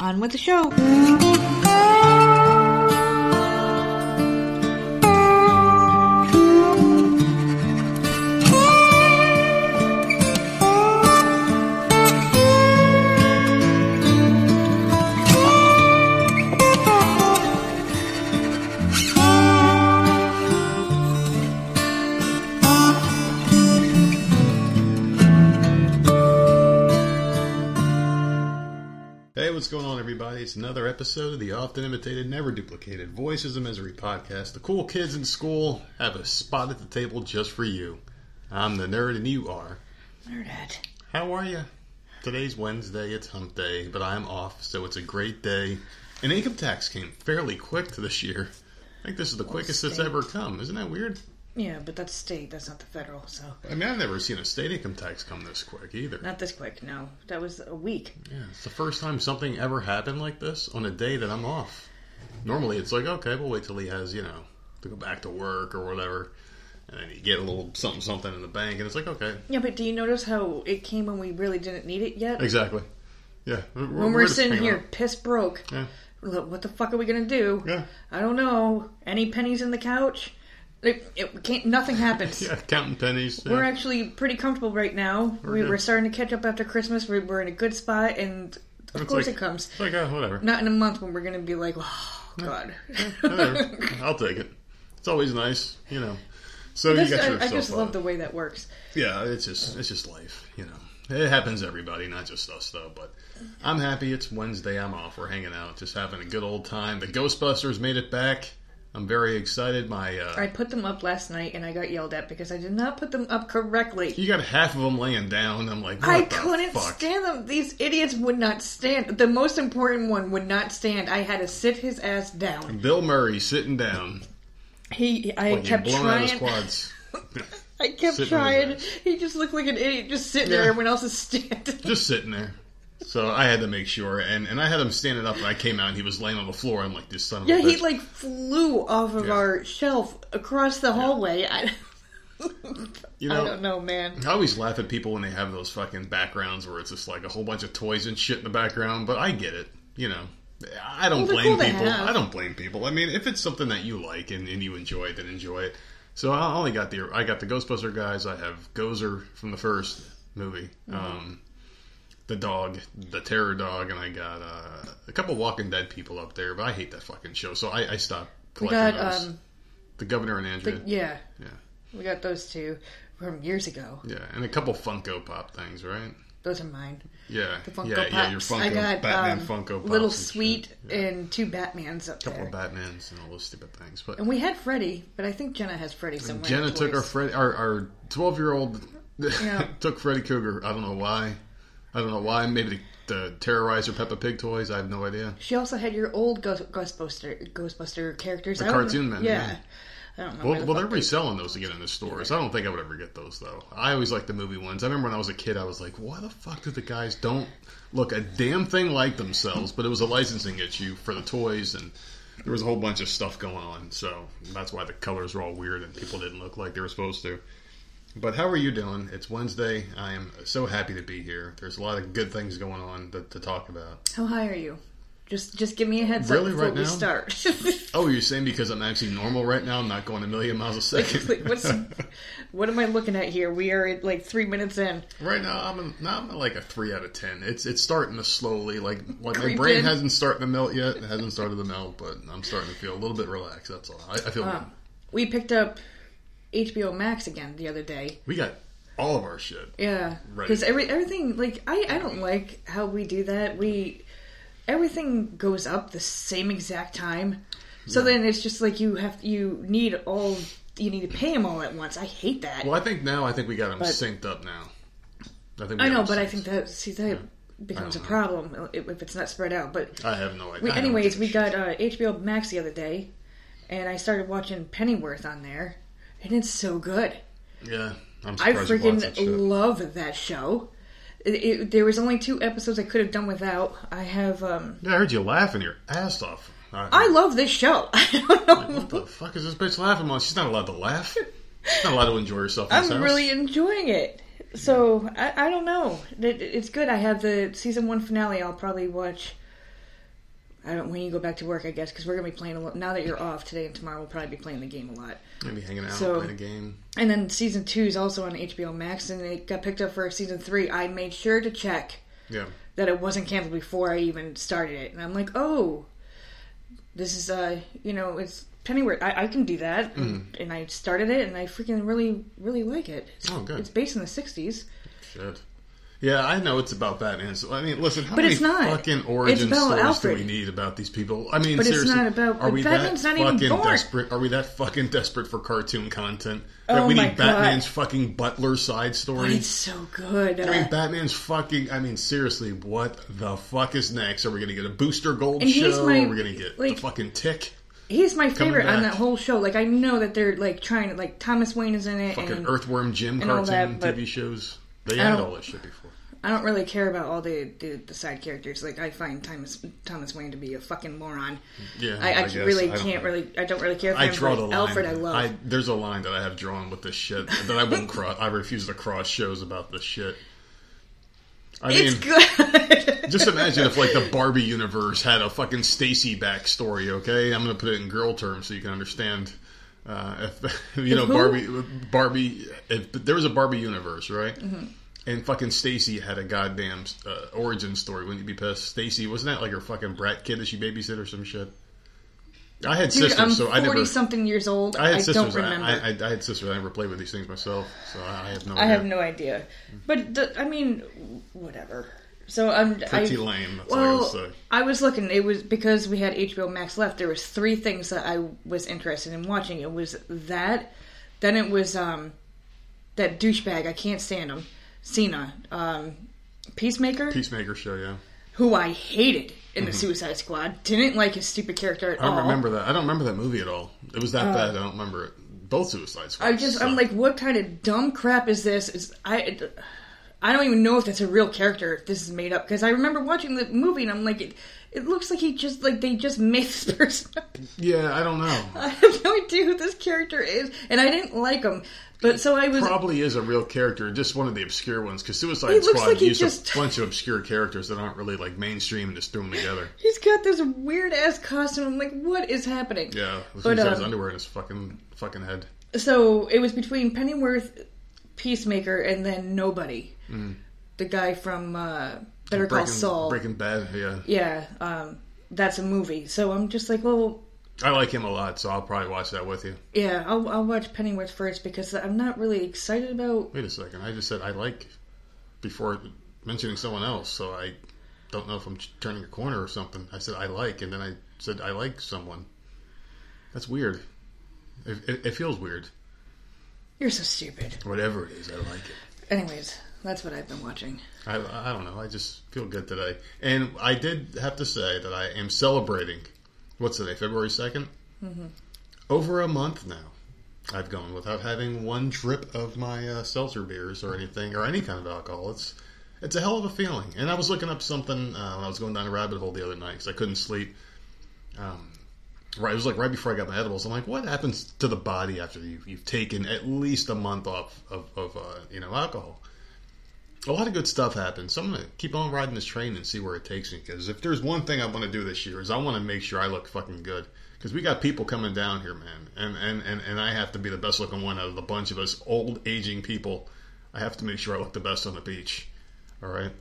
On with the show. Everybody? It's another episode of the often imitated, never duplicated Voices of Misery podcast. The cool kids in school have a spot at the table just for you. I'm the nerd, and you are. Nerdette. How are you? Today's Wednesday, it's hump day, but I'm off, so it's a great day. And income tax came fairly quick to this year. I think this is the quickest it's ever come. Isn't that weird? Yeah, but that's state. That's not the federal. So I mean, I've never seen a state income tax come this quick either. not this quick. No, that was a week. Yeah, it's the first time something ever happened like this on a day that I'm off. Normally, it's like, okay, we'll wait till he has, you know, to go back to work or whatever, and then you get a little something, something in the bank, and it's like, okay, Yeah, but do you notice how it came when we really didn't need it yet? exactly, yeah. We're, when we're, just sitting hanging here piss broke. yeah, Look, What the fuck are we gonna do? yeah, I don't know. Any pennies in the couch? It, it can't. Nothing happens. yeah, counting pennies. Yeah. We're actually pretty comfortable right now. we, good. we're starting to catch up after Christmas. We're, we're in a good spot, and of It's course like- it comes. Like, uh, whatever. Not in a month when we're gonna be like, oh god. whatever. I'll take it. It's always nice, you know. So you got I. I just love the way that works. Yeah, it's just it's just life, you know. It happens to everybody, not just us though. But I'm happy. It's Wednesday. I'm off. We're hanging out, just having a good old time. The Ghostbusters made it back. I'm very excited. My uh, I put them up last night and I got yelled at because I did not put them up correctly. you got half of them laying down. I'm like, I couldn't fuck? stand them. These idiots would not stand. The most important one would not stand. I had to sit his ass down. Bill Murray sitting down. He, I Like, kept blown out his trying. I kept Sitting trying. He just looked like an idiot, just sitting Yeah. there. Everyone else is standing. just sitting there. So I had to make sure, and, and I had him standing up, and I came out, and he was laying on the floor. I'm like, this son of Yeah, a bitch. he like flew off of Yeah. our shelf across the hallway. I, you I don't know, man. I always laugh at people when they have those fucking backgrounds where it's just like a whole bunch of toys and shit in the background, but I get it. You know, I don't Well, they're blame cool to people. have. I don't blame people. I mean, if it's something that you like and, and you enjoy then enjoy it. So I only got the I got the Ghostbuster guys. I have Gozer from the first movie, Mm-hmm. um, the dog, the terror dog, and I got uh, a couple Walking Dead people up there. But I hate that fucking show, so I, I stopped We collecting got those. um, the Governor and Andrea, the, yeah, yeah, we got those two from years ago. yeah, and a couple Funko Pop things, right? Those are mine. Yeah, The Funko yeah, Pops. yeah. Your Funko I got Batman um, Funko Pops little and sweet Yeah. and two Batmans up there. a couple there. Couple of Batmans and all those stupid things. But and we had Freddy, but I think Jenna has Freddy somewhere. Jenna took our. Freddy, our our twelve year old Yeah. took Freddy Krueger. I don't know why. I don't know why. Maybe the, to terrorize her Peppa Pig toys. I have no idea. She also had your old Ghost, Ghostbuster Ghostbuster characters. The cartoon men, Yeah. yeah. I don't know. Well, the well, they're reselling those again in the stores. I don't think I would ever get those though. I always like the movie ones. I remember when I was a kid, I was like, "Why the fuck do the guys don't look a damn thing like themselves?" But it was a licensing issue for the toys, and there was a whole bunch of stuff going on. So that's why the colors were all weird and people didn't look like they were supposed to. But how are you doing? It's Wednesday. I am so happy to be here. There's a lot of good things going on to, to talk about. How high are you? Just just give me a heads Really, up before right we now? start. Oh, you're saying because I'm actually normal right now? I'm not going a million miles a second. Like, what's what am I looking at here? We are at like three minutes in. Right now, I'm a, now I'm like a three out of ten. It's it's starting to slowly like like my brain in. hasn't started to melt yet. It hasn't started to melt, but I'm starting to feel a little bit relaxed. That's all. I, I feel Um, we picked up HBO Max again the other day. We got all of our shit. Yeah, Right. because every everything like I I don't like how we do that. We everything goes up the same exact time, so then it's just like you have you need all you need to pay them all at once. I hate that. Well, I think now I think we got them But- synced up now. I think I got know, 'em but I think that see that becomes a problem if if it's not spread out. But I have no idea. we, anyways, we got uh, HBO Max the other day, and I started watching Pennyworth on there, and it's so good. yeah. I'm I surprised you watched that freaking shit. love that show. It, it, there was only two episodes I could have done without. I have um Yeah, I heard you laughing your ass off. I love this show. I don't know. What the fuck is this bitch laughing on? She's not allowed to laugh. She's not allowed to enjoy herself. In I'm house. really enjoying it. So I, I don't know. It, it's good. I have the season one finale. I'll probably watch I don't when you go back to work, I guess, because we're gonna be playing a lot. Now that you're off today and tomorrow, we'll probably be playing the game a lot. Maybe hanging out, So- playing a game. And then season two is also on HBO Max, and it got picked up for season three. I made sure to check Yeah. that it wasn't canceled before I even started it, and I'm like, oh, this is uh, you know, it's Pennyworth. I, I can do that, and, and I started it, and I freaking really, really like it. It's. Oh, good. It's based in the '60s. Shit. Yeah, I know it's about Batman. So, I mean, listen, how But many it's not. fucking origin It's stories Alfred. do we need about these people? I mean, But it's seriously, not about- are we Batman's that not fucking desperate? Are we that fucking desperate for cartoon content that Oh we need God. Batman's fucking butler side story? it's so good. I mean, Batman's fucking. I mean, seriously, what the fuck is next? Are we going to get a Booster Gold And show? my- Are we going to get like- the fucking Tick? he's my favorite on that whole show. Like I know that they're like trying to like Thomas Wayne is in it, Fucking and Earthworm Jim and cartoon that, TV shows. They had all that shit before. I don't really care about all the, the, the side characters. Like I find Thomas Thomas Wayne to be a fucking moron. Yeah, I, I, guess. really I don't can't really. I don't really care for I him. draw the line. Alfred, I love. I, there's a line that I have drawn with this shit that I won't cross. I refuse to cross shows about this shit. I it's mean, good. just imagine if like the Barbie universe had a fucking Stacy backstory. Okay, I'm gonna put it in girl terms so you can understand. Uh, if you know? Barbie, Barbie, if there was a Barbie universe, right? Mm-hmm. And fucking Stacy had a goddamn uh, origin story. Wouldn't you be pissed? Stacy wasn't that like her fucking brat kid that she babysit or some shit? I had Dude, sisters, I'm so I forty never. something years old. I I, sisters. don't remember. I, I, I had sisters. I never played with these things myself, so I, I have no. I idea. have no idea. But the, I mean, whatever. So I'm Pretty I, lame. I Well, say. I was looking. It was because we had HBO Max left. There was three things that I was interested in watching. It was that, then it was um, that douchebag. I can't stand him. Cena, um, Peacemaker, Peacemaker show, yeah. who I hated in the Suicide Squad. Didn't like his stupid character at Mm-hmm. I don't all. remember that. I don't remember that movie at all. It was that bad. I don't remember it. Both Suicide Squads. Uh, I just I'm like, what kind of dumb crap is this? Is I I don't even know if that's a real character. If this is made up, because I remember watching the movie and I'm like, it, it looks like he just like they just made this person. up. yeah, I don't know. I have no idea who this character is, and I didn't like him. But so I was. Probably is a real character, just one of the obscure ones. Because Suicide Squad like used just- a bunch of obscure characters that aren't really like mainstream and just threw them together. He's got this weird ass costume. I'm like, what is happening? Yeah, But, um, underwear in his fucking fucking head. So it was between Pennyworth, Peacemaker, and then Nobody, the guy from uh, Better Call Mm. Saul. Breaking Bad. Yeah, Yeah, um, that's a movie. So I'm just like, well, I like him a lot, so I'll probably watch that with you. yeah, I'll, I'll watch Pennyworth first because I'm not really excited about. Wait a second. I just said I like before mentioning someone else, so I don't know if I'm turning a corner or something. I said I like, and then I said I like someone. That's weird. It, it, it feels weird. You're so stupid. Whatever it is, I like it. Anyways, that's what I've been watching. I, I don't know. I just feel good today. And I did have to say that I am celebrating, what's today, February 2nd? Mm-hmm. Over a month now. I've gone without having one drip of my uh, seltzer beers or anything, or any kind of alcohol. It's it's a hell of a feeling. And I was looking up something uh, when I was going down a rabbit hole the other night because I couldn't sleep. Um, right, it was like right before I got my edibles. I'm like, what happens to the body after you've, you've taken at least a month off of, of uh, you know alcohol? A lot of good stuff happens. So I'm gonna keep on riding this train and see where it takes me. Because if there's one thing I want to do this year is I want to make sure I look fucking good. Because we got people coming down here, man, and, and and and I have to be the best looking one out of the bunch of us old aging people. I have to make sure I look the best on the beach. All right.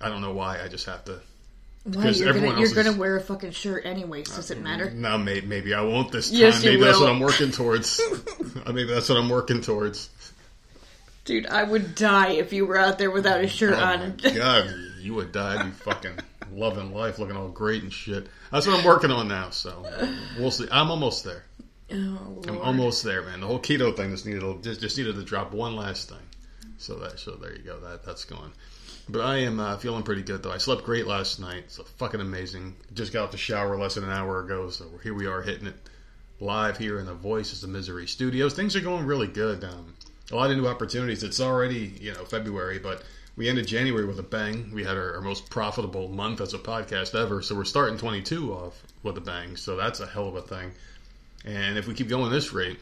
I don't know why. I just have to. Why Because you're everyone gonna you're is- gonna wear a fucking shirt anyways? Does it uh, matter? No, maybe, maybe I won't this time. Yes, you maybe that's what I'm working towards. I mean, that's what I'm working towards. Dude, I would die if you were out there without a shirt Oh on. god, you would die. Be fucking loving life, looking all great and shit. That's what I'm working on now. So we'll see. I'm almost there. Oh, I'm almost there, man. The whole keto thing just needed to, just just needed to drop one last thing. So that so there you go. That that's going. But I am uh, feeling pretty good though. I slept great last night. It's fucking amazing. Just got out the shower less than an hour ago, so here we are hitting it live here in the Voices of Misery studios. Things are going really good. Um, a lot of new opportunities. It's already you know February, but we ended January with a bang. We had our, our most profitable month as a podcast ever, so we're starting 22 off with a bang. So that's a hell of a thing. And if we keep going this rate,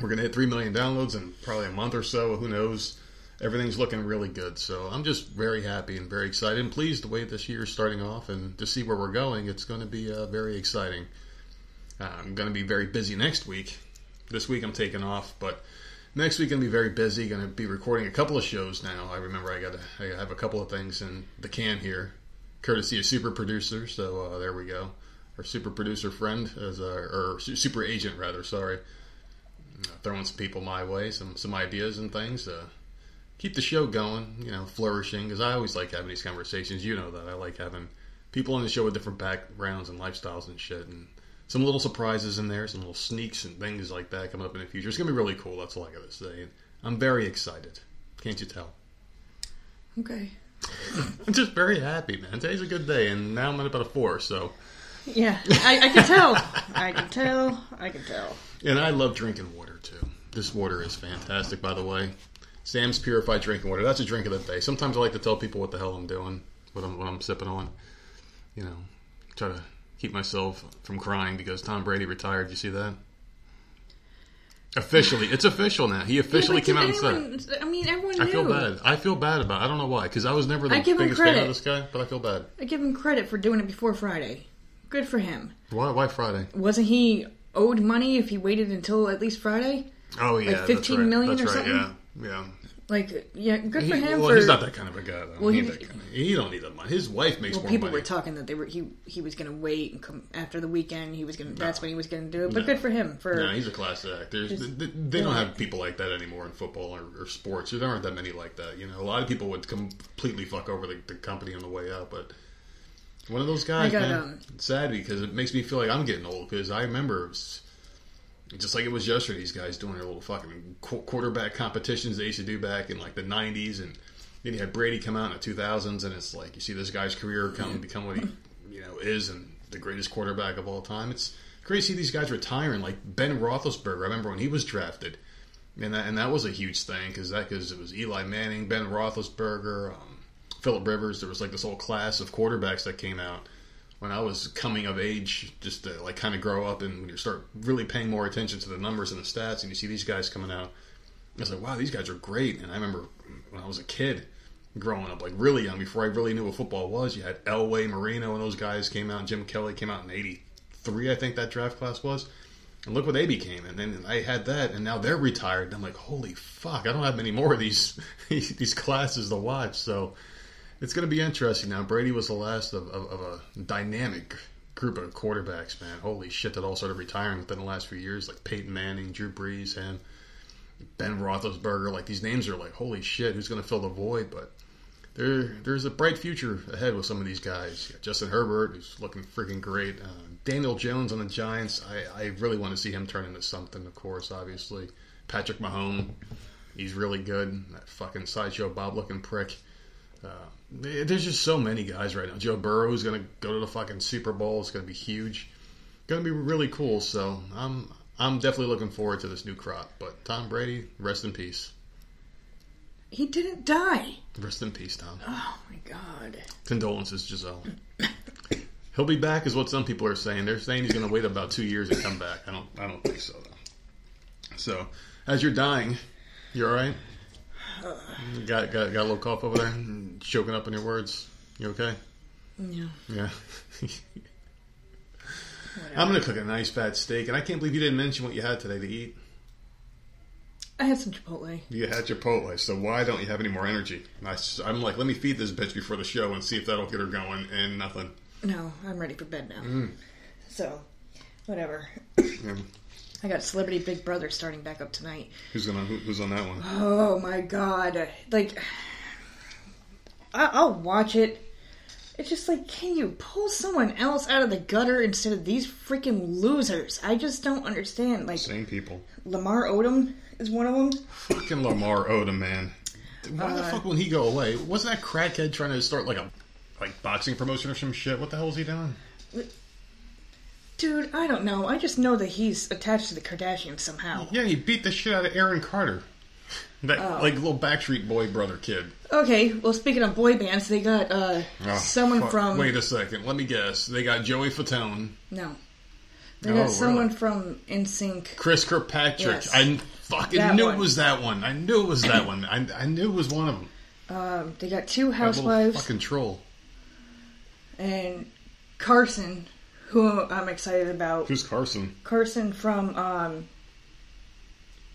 we're going to hit 3 million downloads in probably a month or so. Who knows? everything's looking really good. So I'm just very happy and very excited and pleased the way this year is starting off and to see where we're going. It's going to be uh, very exciting. Uh, I'm going to be very busy next week. This week I'm taking off, but next week going to be very busy. Going to be recording a couple of shows now. I remember I got I have a couple of things in the can here, courtesy of super producer. So uh, there we go. Our super producer friend, as a, or super agent rather. Sorry, throwing some people my way, some some ideas and things. Uh, keep the show going, you know, flourishing. Because I always like having these conversations. You know that I like having people on the show with different backgrounds and lifestyles and shit, and some little surprises in there, some little sneaks and things like that coming up in the future. It's gonna be really cool. That's all I gotta say. And I'm very excited. Can't you tell? Okay. I'm just very happy, man. Today's a good day, and now I'm at about a four, so. Yeah, I, I can tell. I can tell. I can tell. And I love drinking water too. This water is fantastic, by the way. Sam's Purified Drinking Water. That's a drink of the day. Sometimes I like to tell people what the hell I'm doing, what I'm, what I'm sipping on. You know, try to keep myself from crying because Tom Brady retired. You see that? Officially, it's official now. He officially Yeah, came out did and said. I mean, everyone I feel bad. I feel bad about. It. I don't know why. Because I was never the give biggest fan of this guy, but I feel bad. I give him credit for doing it before Friday. Good for him. Why? Why Friday? Wasn't he owed money if he waited until at least Friday? Oh yeah, that's 15 right. million that's or right. something? Yeah, yeah. Like, yeah, good He, for him. well, for he's not that kind of a guy. Though. Well, he, he- that kind of- he don't need that money. His wife makes well, more people money. were talking that they were he he was going to wait and come after the weekend. He was going to. That's when he was going to do it. But No. good for him. For No, he's a class act. There's, Just- they, they don't have people like that anymore in football or, or sports. There aren't that many like that. You know, a lot of people would completely fuck over the, the company on the way out, but one of those guys, I got, man. um, it's sad because it makes me feel like I'm getting old because I remember. Just like it was yesterday, these guys doing their little fucking qu- quarterback competitions they used to do back in like the '90s, and then you had Brady come out in the 2000s, and it's like you see this guy's career come become what he you know is, and the greatest quarterback of all time. It's crazy to see these guys retiring. Like Ben Roethlisberger, I remember when he was drafted, and that and that was a huge thing because that because it was Eli Manning, Ben Roethlisberger, um, Philip Rivers. There was like this whole class of quarterbacks that came out when I was coming of age, just to like kind of grow up and when you start really paying more attention to the numbers and the stats, and you see these guys coming out. I was like, wow, these guys are great. And I remember when I was a kid growing up, like really young, before I really knew what football was, you had Elway, Marino, and those guys came out. Jim Kelly came out in '83, I think that draft class was. And look what they became. And then I had that, and now they're retired. And I'm like, holy fuck, I don't have many more of these these classes to watch. So it's going to be interesting now. Brady was the last of, of, of a dynamic group of quarterbacks, man. Holy shit, that all started retiring within the last few years, like Peyton Manning, Drew Brees, him, Ben Roethlisberger. Like these names are like, holy shit, who's going to fill the void? But there, there's a bright future ahead with some of these guys. Justin Herbert, who's looking freaking great. Uh, Daniel Jones on the Giants. I, I really want to see him turn into something. Of course, obviously, Patrick Mahomes. He's really good. That fucking sideshow Bob looking prick. Uh, there's just so many guys right now. Joe Burrow is going to go to the fucking Super Bowl. It's going to be huge. Going to be really cool. So I'm I'm definitely looking forward to this new crop. But Tom Brady, rest in peace. he didn't die. Rest in peace, Tom. Oh my god. Condolences, Gisele. He'll be back, is what some people are saying. They're saying he's going to wait about two years and come back. I don't. I don't think so, though. So, as you're dying, you're all right? Got got got a little cough over there, choking up on your words. You okay? Yeah. Yeah. I'm gonna cook a nice fat steak, and I can't believe you didn't mention what you had today to eat. I had some Chipotle. You had Chipotle, so why don't you have any more energy? I, am like, let me feed this bitch before the show and see if that'll get her going, and nothing. No, I'm ready for bed now. Mm. So, whatever. Yeah. I got Celebrity Big Brother starting back up tonight. Who's gonna who, Who's on that one? Oh my god. Like, I- I'll watch it. It's just like, can you pull someone else out of the gutter instead of these freaking losers? I just don't understand. Like, Same people. Lamar Odom is one of them. Fucking Lamar Odom, man. Why the Uh, fuck would he go away? Wasn't that crackhead trying to start like a like boxing promotion or some shit? What the hell is he doing? Dude, I don't know. I just know that he's attached to the Kardashians somehow. Yeah, he beat the shit out of Aaron Carter. That Oh. like little Backstreet Boy brother kid. Okay, well, speaking of boy bands, they got uh, Oh, someone fuck. from. Wait a second. Let me guess. They got Joey Fatone. No. They Oh, got really? someone from NSYNC. Chris Kirkpatrick. Yes. I fucking That knew one. it was that one. I knew it was that one. I, I knew it was one of them. Um, they got two That housewives fucking troll. and Carson, who I'm excited about. Who's Carson? Carson from um.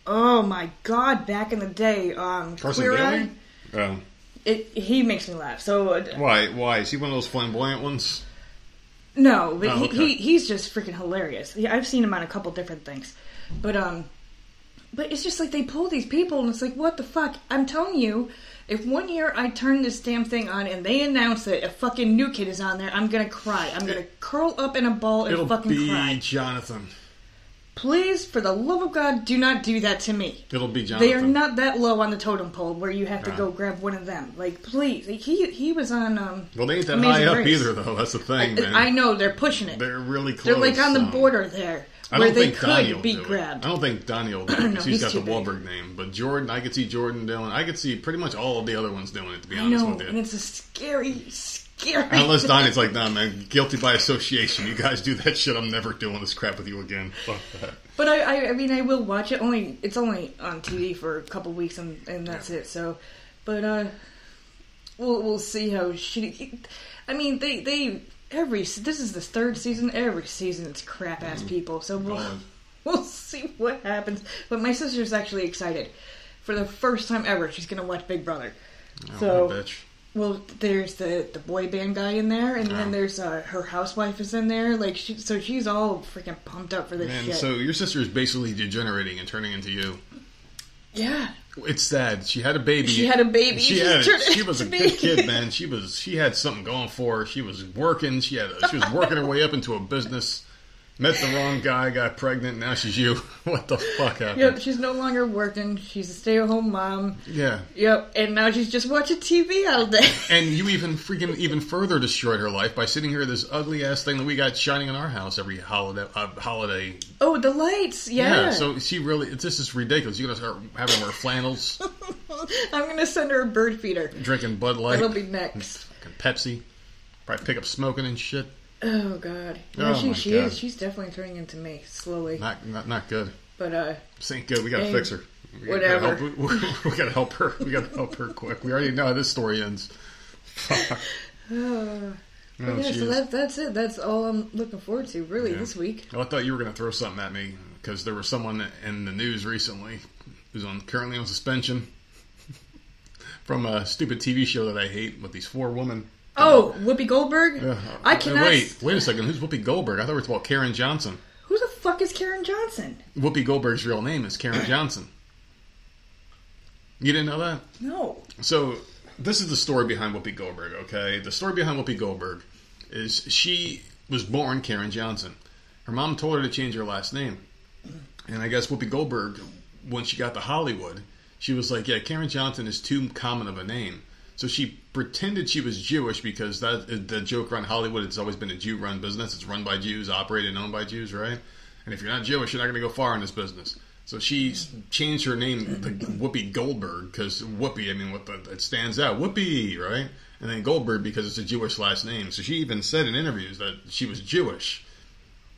Oh my God! Back in the day, um, Carson Queer Eye. Oh. It he makes me laugh. So uh, Why? Why? Is he one of those flamboyant ones? no, but Oh, he, okay. he he's just freaking hilarious. Yeah, I've seen him on a couple different things, but um, but it's just like they pull these people, and it's like, what the fuck? I'm telling you, if one year I turn this damn thing on and they announce that a fucking new kid is on there, I'm gonna cry. I'm gonna curl up in a ball and It'll fucking be cry. Jonathan. Please, for the love of God, do not do that to me. It'll be Jonathan. They are not that low on the totem pole where you have to Nah. go grab one of them. Like, please, he he was on. um Well, they ain't that Amazing high up either, though. That's the thing, man. I know they're pushing it. They're, really close. They're like on the um, border there, I where don't they think Donnie could will be grabbed. I don't think Donnie will do it No, because he's he's got the too big. Wahlberg name. But Jordan, I could see Jordan doing. I could see pretty much all of the other ones doing it. To be I honest know, with you, and it's a scary, scary. unless Donnie's like, "Nah, man, guilty by association. You guys do that shit. I'm never doing this crap with you again." Fuck that. But I, I, I mean, I will watch it. Only it's only on TV for a couple weeks, and, and that's it. So, but uh, we'll we'll see how shitty. I mean, they they every this is the third season. Every season it's crap ass people. So we'll we'll see what happens. But my sister's actually excited for the first time ever. She's gonna watch Big Brother. Oh, So- what a bitch. Well, there's the the boy band guy in there, and Oh. then there's uh, her housewife is in there. Like she, so she's all freaking pumped up for this Man, shit. so your sister is basically degenerating and turning into you. yeah, It's sad. She had a baby. She had a baby. She had. She was a good kid, man. She was. She had something going for her. She was working. She had. A, she was working her way up into a business. Met the wrong guy. Got pregnant. Now she's you. what the fuck happened? Yep, she's no longer working. She's a stay-at-home mom. Yeah. Yep, and now she's just watching TV all day. And you even freaking even further destroyed her life by sitting here this ugly ass thing that we got shining in our house every holiday. Uh, holiday. oh, the lights! Yeah. Yeah. So she really. This is ridiculous. You're gonna start having her flannels, I'm gonna send her a bird feeder. drinking Bud Light, That'll be next. Pepsi. Probably pick up smoking and shit. Oh God. Yeah, Oh, she my she God. is. She's definitely turning into me slowly. Not not not good. But uh, This ain't good. We gotta fix her. We gotta whatever. help- we, we gotta help her. We gotta help her quick. We already know how this story ends. Fuck. uh Oh, yeah. So that that's it. That's all I'm looking forward to really Yeah. this week. Oh, I thought you were gonna throw something at me because there was someone in the news recently who's on currently on suspension from a stupid TV show that I hate with these four women. Oh, oh, Whoopi Goldberg. I cannot. Wait, wait a second. Who's Whoopi Goldberg? I thought we were talking about Karen Johnson. Who the fuck is Karen Johnson? Whoopi Goldberg's real name is Karen Johnson. You didn't know that? No. So this is the story behind Whoopi Goldberg. Okay, the story behind Whoopi Goldberg is she was born Karen Johnson. Her mom told her to change her last name, and I guess Whoopi Goldberg, when she got to Hollywood, she was like, "Yeah, Karen Johnson is too common of a name." So she pretended she was Jewish because that the joke around Hollywood. It's always been a Jew-run business. It's run by Jews, operated and owned by Jews, right? And if you're not Jewish, you're not going to go far in this business. So she changed her name to Whoopi Goldberg because Whoopi, I mean, what the, it stands out, Whoopi, right? And then Goldberg because it's a Jewish last name. So she even said in interviews that she was Jewish.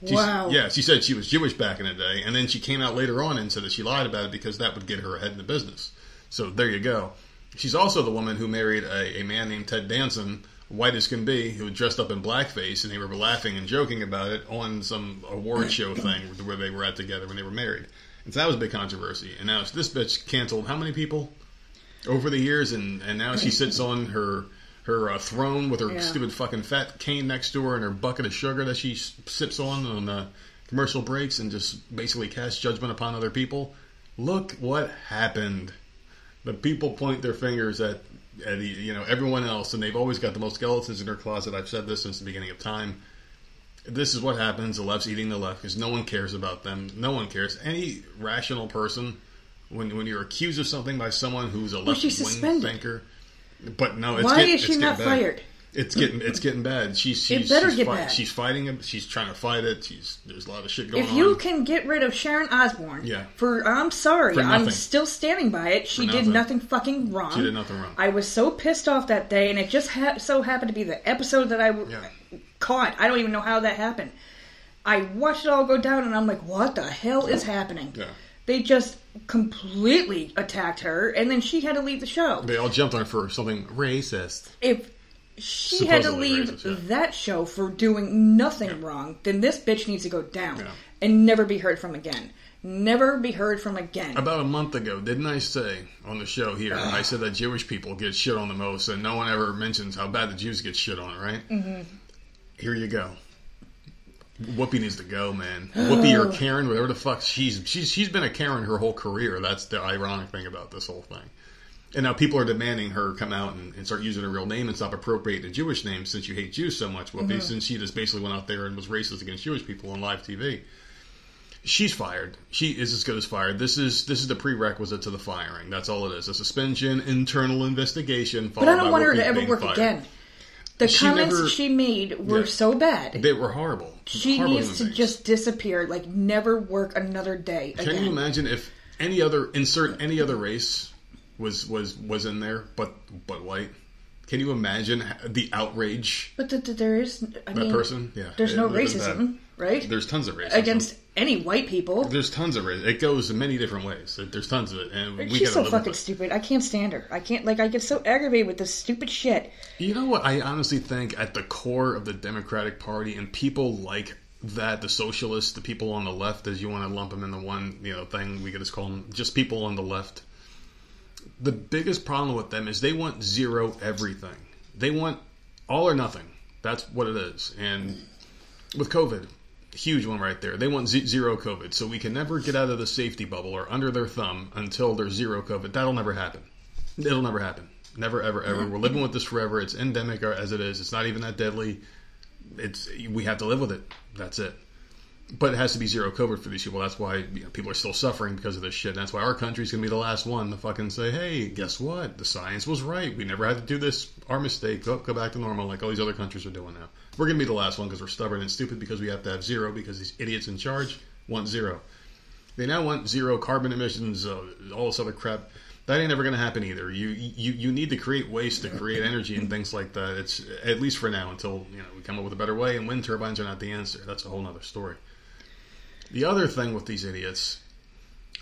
She's- Wow. Yeah, she said she was Jewish back in the day, and then she came out later on and said that she lied about it because that would get her ahead in the business. So there you go. She's also the woman who married a, a man named Ted Danson, white as can be, who dressed up in blackface, and they were laughing and joking about it on some award show thing where they were at together when they were married. And so that was a big controversy. And now this bitch canceled how many people over the years, and, and now she sits on her her uh, throne with her Yeah. stupid fucking fat cane next to her and her bucket of sugar that she sips on on uh, commercial breaks and just basically casts judgment upon other people. Look what happened. The people point their fingers at, at you know everyone else, and they've always got the most skeletons in their closet. I've said this since the beginning of time. This is what happens. The left's eating the left because no one cares about them. No one cares. Any rational person, when when you're accused of something by someone who's a Well, left wing thinker, but no, it's Why getting, is she not fired? It's getting it's getting bad. She's, she's better she's get fight- bad. She's fighting it. She's trying to fight it. She's there's a lot of shit going on. If you can get rid of Sharon Osbourne, Yeah. for I'm sorry, For I'm still standing by it. She For did nothing. nothing fucking wrong. She did nothing wrong. I was so pissed off that day, and it just ha- so happened to be the episode that I w- Yeah. caught. I don't even know how that happened. I watched it all go down, and I'm like, what the hell is happening? Yeah. They just completely attacked her, and then she had to leave the show. They all jumped on her for something racist. If she had to leave racist, yeah. that show for doing nothing wrong, then this bitch needs to go down Yeah. and never be heard from again. Never be heard from again. About a month ago, didn't I say on the show here? I said that Jewish people get shit on the most, and no one ever mentions how bad the Jews get shit on, right? Mm-hmm. Here you go. Whoopi needs to go, man. Whoopi or Karen, whatever the fuck she's she's she's been a Karen her whole career. That's the ironic thing about this whole thing. And now people are demanding her come out and, and start using her real name and stop appropriating the Jewish name since you hate Jews so much, Whoopi, mm-hmm. since she just basically went out there and was racist against Jewish people on live TV. She's fired. She is as good as fired. This is this is the prerequisite to the firing. That's all it is. A suspension, internal investigation. but I don't want her to ever work fired. again. The She comments never- she made were Yeah. so bad. They were horrible. she Horrible needs to beings. just disappear, like never work another day Can again. you imagine if any other insert any other race was was was in there, but but white? Can you imagine the outrage But th- th- there is, I that mean, person? Yeah, there's it no racism, right? There's tons of racism Against any white people. There's tons of racism. It goes in many different ways. There's tons of it, and we She's so fucking stupid. I can't stand her. I can't, like, I get so aggravated with this stupid shit. You know what? I honestly think at the core of the Democratic Party and people like that, the socialists, the people on the left, as you want to lump them in the one you know thing we could just call them, just people on the left. The biggest problem with them is they want zero everything. They want all or nothing. That's what it is. And with COVID, huge one right there. They want z- zero COVID, so we can never get out of the safety bubble or under their thumb until there's zero COVID. That'll never happen. It'll never happen. Never, ever, ever. We're living with this forever. It's endemic as it is. It's not even that deadly. It's we have to live with it. That's it. But it has to be zero COVID for these people. That's why you know, people are still suffering because of this shit. That's why our country's gonna be the last one to fucking say, "Hey, guess what? The science was right. We never had to do this. Our mistake. Go, go back to normal, like all these other countries are doing now. We're gonna be the last one because we're stubborn and stupid because we have to have zero because these idiots in charge want zero. They now want zero carbon emissions, uh, all this other crap. That ain't ever going to happen either. You, you you need to create waste to create energy and things like that. It's at least for now until you know we come up with a better way. And wind turbines are not the answer. That's a whole other story. The other thing with these idiots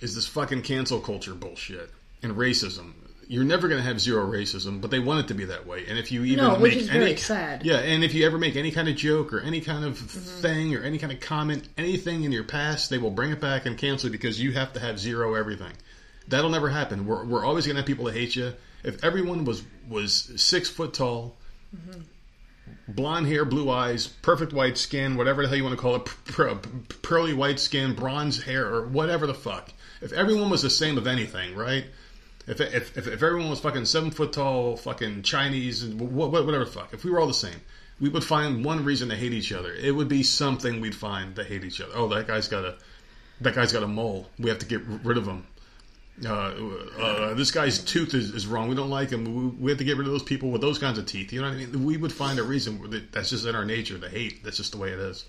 is this fucking cancel culture bullshit and racism. You're never going to have zero racism, but they want it to be that way. And if you even No, which make is any, very sad. yeah, and if you ever make any kind of joke or any kind of Mm-hmm. thing or any kind of comment, anything in your past, they will bring it back and cancel it because you have to have zero everything. That'll never happen. We're, we're always going to have people that hate you. If everyone was was six foot tall, blonde hair, blue eyes, perfect white skin, whatever the hell you want to call it, pearly white skin, bronze hair, or whatever the fuck. If everyone was the same of anything, right? If if, if, if everyone was fucking seven foot tall, fucking Chinese, wh- wh- whatever the fuck, if we were all the same, we would find one reason to hate each other. It would be something we'd find to hate each other. Oh, that guy's got a that guy's got a mole. We have to get rid of him. Uh, uh, this guy's tooth is, is wrong. We don't like him. We, we have to get rid of those people with those kinds of teeth. You know what I mean? We would find a reason that that's just in our nature to hate. That's just the way it is.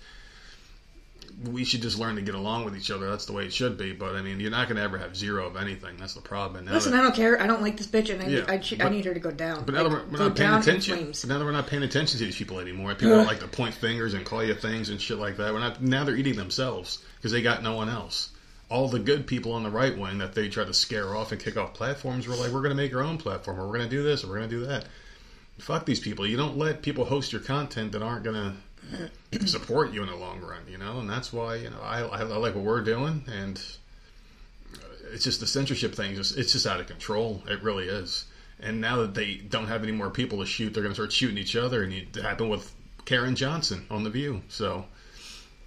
We should just learn to get along with each other. That's the way it should be. But I mean, you're not going to ever have zero of anything. That's the problem. Now Listen, that- I don't care. I don't like this bitch, and I, Yeah, I, I, but- need her to go down. but now Like, that we're, we're not paying attention. But now that we're not paying attention to these people anymore, people don't like to point fingers and call you things and shit like that. We're not. Now they're eating themselves because they got no one else. All the good people on the right wing that they try to scare off and kick off platforms were like, we're going to make our own platform, or we're going to do this, or we're going to do that. Fuck these people. You don't let people host your content that aren't going to support you in the long run, you know. And that's why you know I, I, I like what we're doing, and it's just the censorship thing. Just it's just out of control. It really is. And now that they don't have any more people to shoot, they're going to start shooting each other, and it happened with Karen Johnson on The View. So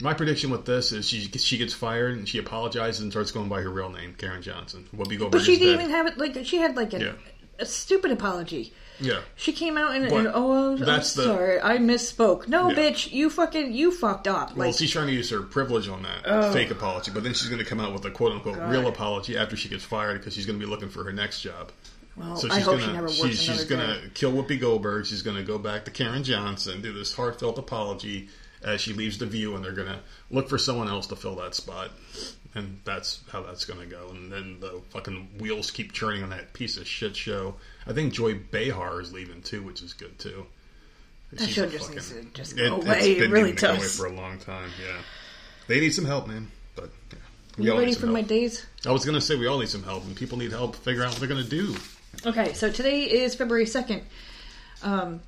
my prediction with this is she she gets fired and she apologizes and starts going by her real name, Karen Johnson. Whoopi Goldberg But she didn't even have it. Like she had like a, Yeah. a stupid apology. yeah. She came out and, and oh, I'm, I'm the- sorry, I misspoke. No, Yeah. bitch, you fucking you fucked up. Well, Like she's trying to use her privilege on that Oh. fake apology, but then she's going to come out with a quote unquote real apology after she gets fired because she's going to be looking for her next job. well, So I she's hope gonna she never works she's, she's gonna kill Whoopi Goldberg. She's gonna go back to Karen Johnson, do this heartfelt apology as she leaves the View, and they're gonna look for someone else to fill that spot, and that's how that's gonna go. And then the fucking wheels keep churning on that piece of shit show. I think Joy Behar is leaving too, which is good too. That show a just needs to just go it's away. It been really needing to go away for a long time. Yeah. They need some help, man. But yeah, we You all ready need some for my days? I was gonna say we all need some help, and people need help figure out what they're gonna do. Okay, so today is February 2nd. Um,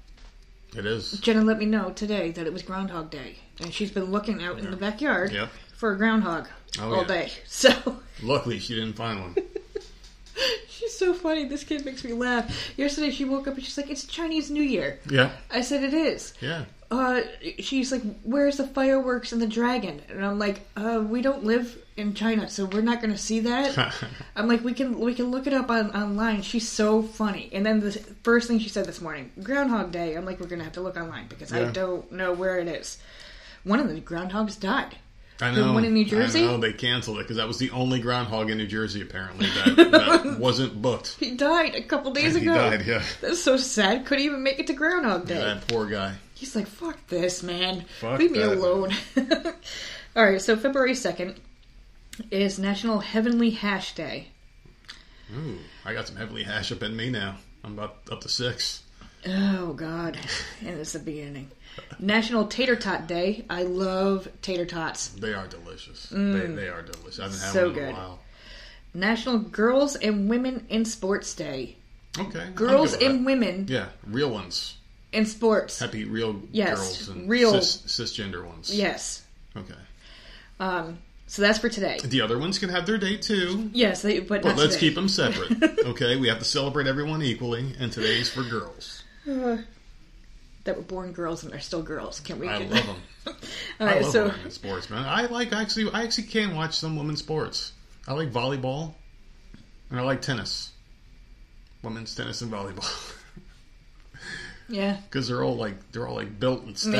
It is. Jenna let me know today that it was Groundhog Day. And she's been looking out in the backyard Yep. for a groundhog Oh, all yeah. day. So Luckily, she didn't find one. she's so funny. This kid makes me laugh. Yesterday she woke up and she's like, It's Chinese New Year. yeah, I said, It is. yeah. Uh, she's like, Where's the fireworks and the dragon? And I'm like, uh, We don't live in China, so we're not going to see that. I'm like, we can we can look it up on online. She's so funny. And then the first thing she said this morning, Groundhog Day. I'm like, we're gonna have to look online because I don't know where it is. One of the groundhogs died. I The know. one in New Jersey? I know they canceled it because that was the only groundhog in New Jersey apparently that, that wasn't booked. He died a couple days And he ago. died. Yeah. That's so sad. Couldn't even make it to Groundhog Day. That poor guy. He's like, "Fuck this, man. Fuck Leave me that. alone." All right. So February second is National Heavenly Hash Day. Ooh, I got some heavenly hash up in me now. I'm about up to six. Oh God, and it's the beginning. National Tater Tot Day. I love tater tots. They are delicious. They, they are delicious. I haven't had Mm. So one in good. a while. National Girls and Women in Sports Day. Okay. Girls and that. women Yeah, real ones. In sports. Happy real Yes, girls and real- cis, cisgender ones. Yes. Okay. Um. So that's for today. The other ones can have their day too. Yes, they, but, But let's today. keep them separate. Okay, we have to celebrate everyone equally, and today's for girls. that were born girls and they're still girls. Can we? I love them. All right, I love So women in sports, man. I like actually. I actually can watch some women's sports. I like volleyball, and I like tennis, women's tennis and volleyball, yeah, because they're all like they're all like built and stout.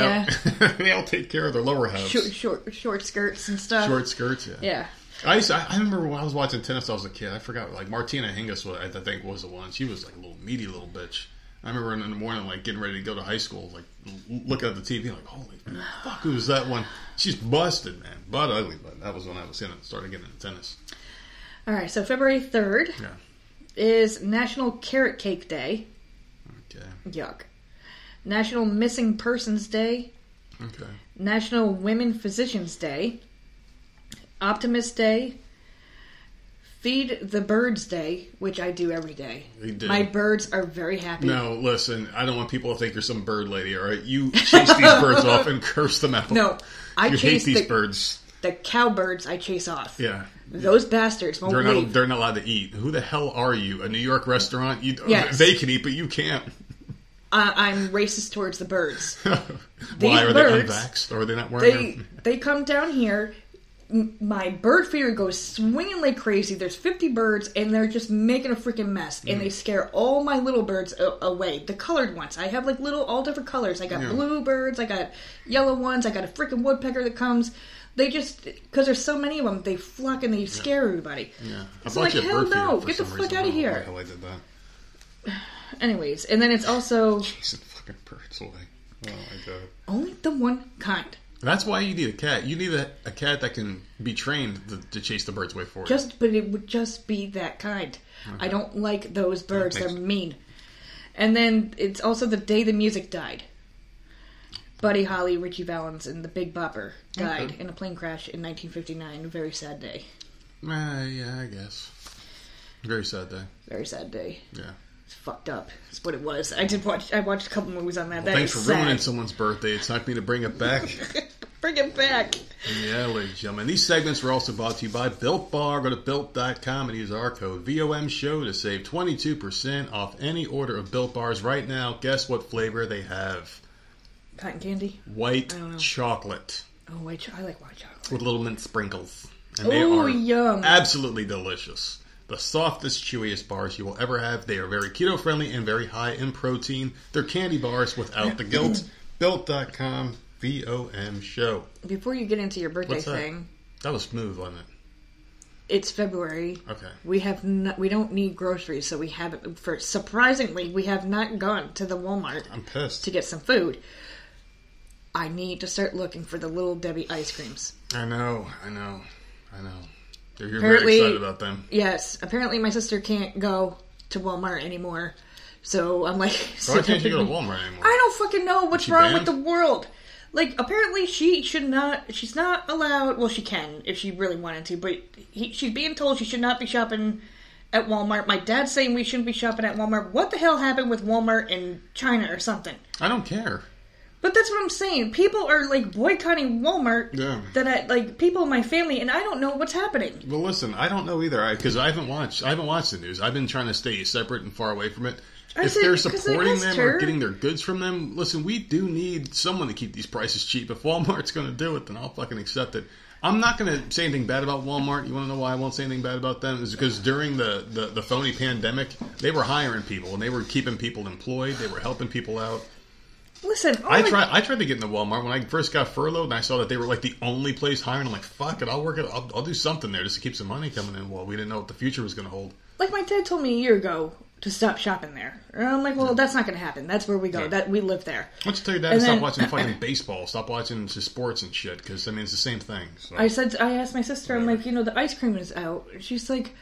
Yeah. they all take care of their lower halves. short, short, short skirts and stuff. Short skirts, yeah. Yeah. I used to, I remember when I was watching tennis. I was a kid. I forgot like Martina Hingis. Was, I think was the one. She was like a little meaty little bitch. I remember in the morning, like getting ready to go to high school, like looking at the TV, like holy fuck, who's that one? She's busted, man, butt ugly. But that was when I was in it, started getting into tennis. All right. So February third Yeah. is National Carrot Cake Day. Okay. Yuck. National Missing Persons Day. Okay. National Women Physicians Day. Optimist Day. Feed the Birds Day, which I do every day. Do. My birds are very happy. No, listen. I don't want people to think you're some bird lady. All right, you chase these birds off and curse them out. No, I you hate chase these the, birds. the cowbirds. I chase off. Yeah. Those bastards won't They're leave. not. They're not allowed to eat. Who the hell are you? A New York restaurant? You, Yes. They can eat, but you can't. I, I'm racist towards the birds. Why are birds, they unvaxxed? Or are they not wearing They they come down here. My bird feeder goes swinging like crazy. There's 50 birds, and they're just making a freaking mess. And Mm. they scare all my little birds a- away. The colored ones. I have like little, all different colors. I got Yeah. blue birds. I got yellow ones. I got a freaking woodpecker that comes. They just because there's so many of them, they flock and they scare everybody. Yeah. I bought like, hell no, get the fuck out outta I don't know here. I did that. Anyways, and then it's also Chasing fucking birds away. Oh my god. only the one kind. That's why you need a cat. You need a, a cat that can be trained to, to chase the birds away for you. Just, but it would just be that kind. I don't like those birds. They're mean. And then it's also the day the music died. Buddy Holly, Ritchie Valens, and the Big Bopper died Okay. in a plane crash in 1959. A very sad day. Uh, yeah, I guess. Very sad day. Very sad day. Yeah. It's fucked up. That's what it was. I did watch. I watched a couple movies on that. Well, That thanks for is ruining someone's birthday. It's time for me to bring it back. Bring it back. Yeah, ladies and gentlemen. These segments were also brought to you by Built Bar. Go to built.com and use our code VOM Show to save 22% off any order of Built Bars right now. Guess what flavor they have? Cotton candy. White I don't know. chocolate Oh, white. cho- I like white chocolate. with little mint sprinkles. And they Ooh, are yum. absolutely delicious. The softest, chewiest bars you will ever have. They are very keto friendly and very high in protein. They're candy bars without the guilt. Built.com VOM Show. Before you get into your birthday What's that? thing, That was smooth, wasn't it? it's February. Okay. We have not, we don't need groceries, so we haven't. For surprisingly, we have not gone to the Walmart I'm pissed. to get some food. I need to start looking for the little Debbie ice creams. I know, I know, I know. You're, Apparently- very excited about them. Yes, apparently my sister can't go to Walmart anymore, so I'm like, Why can't you go to Walmart anymore? I don't fucking know what's wrong banned? with the world. like apparently she should not. She's not allowed. Well, she can if she really wanted to, but he, she's being told she should not be shopping at Walmart. My dad's saying we shouldn't be shopping at Walmart. What the hell happened with Walmart in China or something? I don't care. But that's what I'm saying. People are like boycotting Walmart. Yeah. That I like people in my family, and I don't know what's happening. Well, listen, I don't know either I because I, haven't watched. I haven't watched the news. I've been trying to stay separate and far away from it. I if said- they're supporting them her- or getting their goods from them, listen, we do need someone to keep these prices cheap. If Walmart's going to do it, then I'll fucking accept it. I'm not going to say anything bad about Walmart. You want to know why I won't say anything bad about them? Is because during the, the, the phony pandemic, they were hiring people and they were keeping people employed. They were helping people out. Listen, I tried. I tried to get into Walmart when I first got furloughed, and I saw that they were like the only place hiring. I'm like, fuck it, I'll work it. I'll, I'll do something there just to keep some money coming in. Well, we didn't know what the future was going to hold. like my dad told me a year ago to stop shopping there. And I'm like, well, that's not going to happen. That's where we go. Yeah. That we live there. Why don't you tell your dad And to then- stop watching fucking baseball, stop watching sports and shit? Because I mean, it's the same thing. So. I said, I asked my sister, I'm like, you know, the ice cream is out. She's like,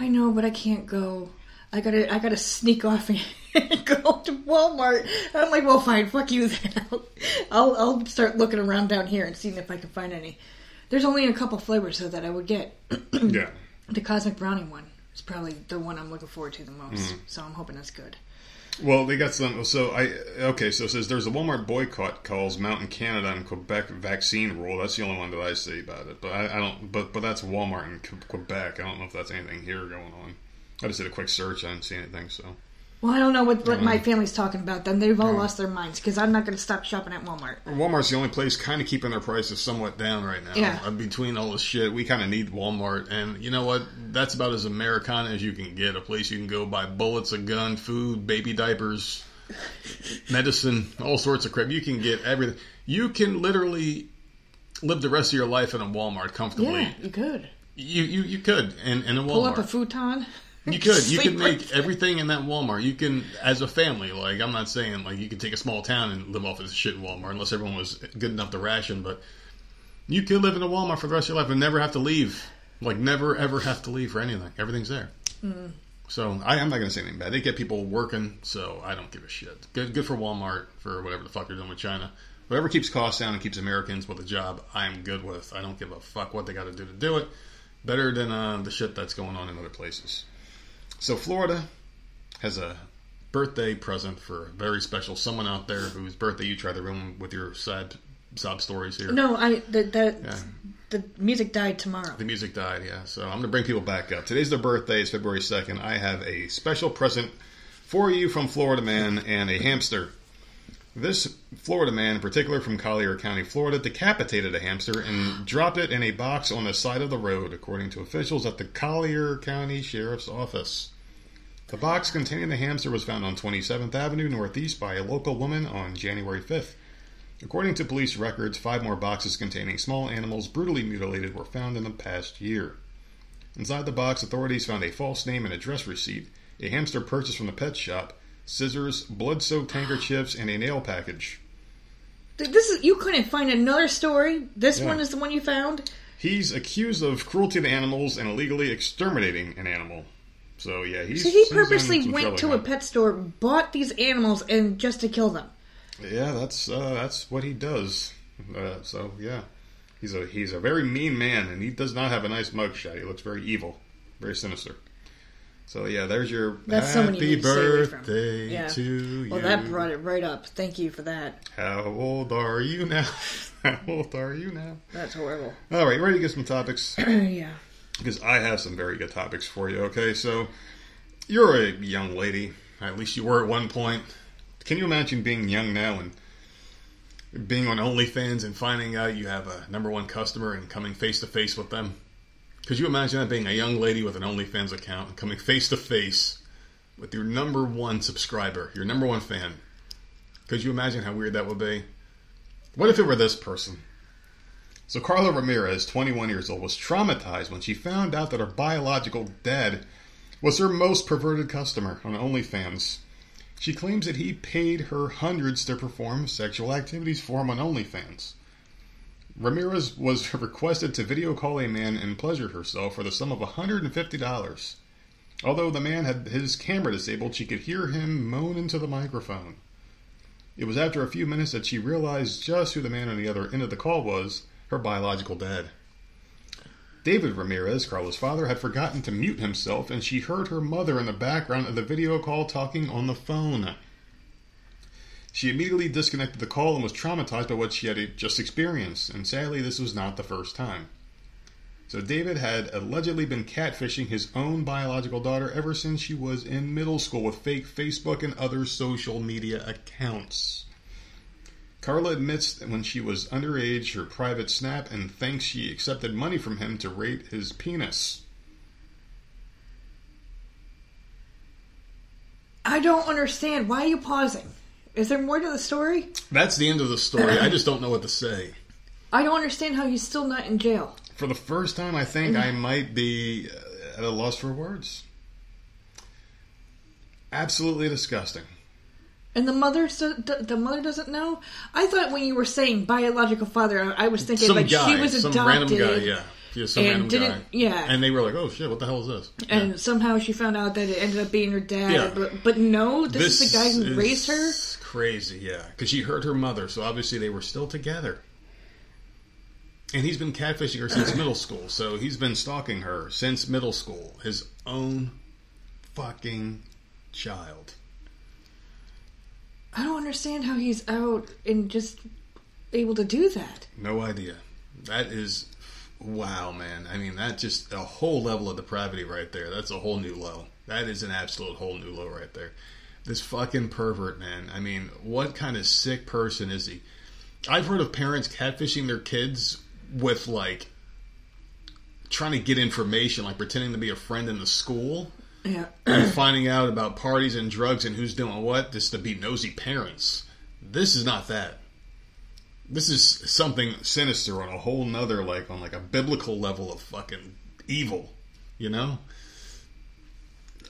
I know, but I can't go. I gotta, I gotta sneak off and go to Walmart. I'm like, well, fine, fuck you then. I'll, I'll start looking around down here and seeing if I can find any. There's only a couple flavors though that I would get. yeah. The cosmic brownie one is probably the one I'm looking forward to the most. Mm. So I'm hoping that's good. Well, they got some. So I okay. So it says there's a Walmart boycott calls Mountain Canada and Quebec vaccine rule. That's the only one that I see about it. But I, I don't. But but that's Walmart in Quebec. I don't know if that's anything here going on. I just did a quick search. I didn't see anything. So Well, I don't know what, what my family's talking about. Then they've all lost their minds because I'm not going to stop shopping at Walmart. Walmart's the only place kind of keeping their prices somewhat down right now. Yeah. Uh, between all this shit, we kind of need Walmart, and you know what? That's about as Americana as you can get. A place you can go buy bullets, a gun, food, baby diapers, medicine, all sorts of crap. You can get everything. You can literally live the rest of your life in a Walmart comfortably. Yeah, you could You, you you could, and in a Walmart. pull up a futon. You could. You can right make everything in that Walmart. You can, as a family. Like I'm not saying like you could take a small town and live off of this shit in Walmart, unless everyone was good enough to ration. But you could live in a Walmart for the rest of your life and never have to leave. Like never ever have to leave for anything. Everything's there. So I, I'm not going to say anything bad. They get people working, so I don't give a shit. Good, good for Walmart for whatever the fuck they're doing with China. Whatever keeps costs down and keeps Americans with a job, I'm good with. I don't give a fuck what they got to do to do it. Better than uh, the shit that's going on in other places. So Florida has a birthday present for a very special someone out there whose birthday you try to ruin with your sad sob stories here. No, I the the, Yeah. the music died tomorrow. The music died, yeah. So I'm going to bring people back up. Today's their birthday. It's February 2nd. I have a special present for you from Florida Man and a hamster. This Florida man, in particular from Collier County, Florida, decapitated a hamster and dropped it in a box on the side of the road, according to officials at the Collier County Sheriff's Office. The box containing the hamster was found on 27th Avenue Northeast by a local woman on January 5th. According to police records, five more boxes containing small animals brutally mutilated were found in the past year. Inside the box, authorities found a false name and address receipt, a hamster purchased from the pet shop, scissors, blood soaked handkerchiefs, and a nail package. This is you couldn't find another story. This Yeah. one is the one you found. He's accused of cruelty to animals and illegally exterminating an animal. So, yeah, he's. So he purposely went to now. a pet store, bought these animals, and just to kill them. Yeah, that's uh, that's what he does. Uh, so yeah, he's a he's a very mean man, and he does not have a nice mugshot. He looks very evil, very sinister. So yeah, there's your That's happy need to stay away from. birthday Yeah. to you. Well, that brought it right up. Thank you for that. How old are you now? How old are you now? That's horrible. All right, ready to get some topics yeah. because I have some very good topics for you. Okay, so you're a young lady, at least you were at one point. Can you imagine being young now and being on OnlyFans and finding out you have a number one customer and coming face to face with them? Could you imagine that being a young lady with an OnlyFans account and coming face to face with your number one subscriber, your number one fan? Could you imagine how weird that would be? What if it were this person? So Carla Ramirez, 21 years old, was traumatized when she found out that her biological dad was her most perverted customer on OnlyFans. She claims that he paid her hundreds to perform sexual activities for him on OnlyFans. Ramirez was requested to video call a man and pleasure herself for the sum of $150. Although the man had his camera disabled, she could hear him moan into the microphone. It was after a few minutes that she realized just who the man on the other end of the call was her biological dad. David Ramirez, Carla's father, had forgotten to mute himself, and she heard her mother in the background of the video call talking on the phone. She immediately disconnected the call and was traumatized by what she had just experienced, and sadly, this was not the first time. So, David had allegedly been catfishing his own biological daughter ever since she was in middle school with fake Facebook and other social media accounts. Carla admits that when she was underage, her private snap, and thinks she accepted money from him to rate his penis. I don't understand. Why are you pausing? Is there more to the story? That's the end of the story. I just don't know what to say. I don't understand how he's still not in jail. For the first time, I think I might be uh, at a loss for words. Absolutely disgusting. And the mother, the the mother doesn't know. I thought when you were saying biological father, I I was thinking Some like guy, she was some adopted. random guy, yeah. Yeah, some and random didn't- guy. yeah. And they were like, oh shit, what the hell is this? And somehow she found out that it ended up being her dad. Yeah. But, but no, this, is the guy who is raised her. Crazy, yeah. Because she hurt her mother, so obviously they were still together. And he's been catfishing her since middle school, so he's been stalking her since middle school. His own fucking child. I don't understand how he's out and just able to do that. No idea. That is wow, man. I mean, that just a whole level of depravity right there. That's a whole new low. That is an absolute whole new low right there. This fucking pervert, man. I mean, what kind of sick person is he? I've heard of parents catfishing their kids with like trying to get information, like pretending to be a friend in the school Yeah. and finding out about parties and drugs and who's doing what just to be nosy parents. This is not that. This is something sinister on a whole nother like on like a biblical level of fucking evil, you know?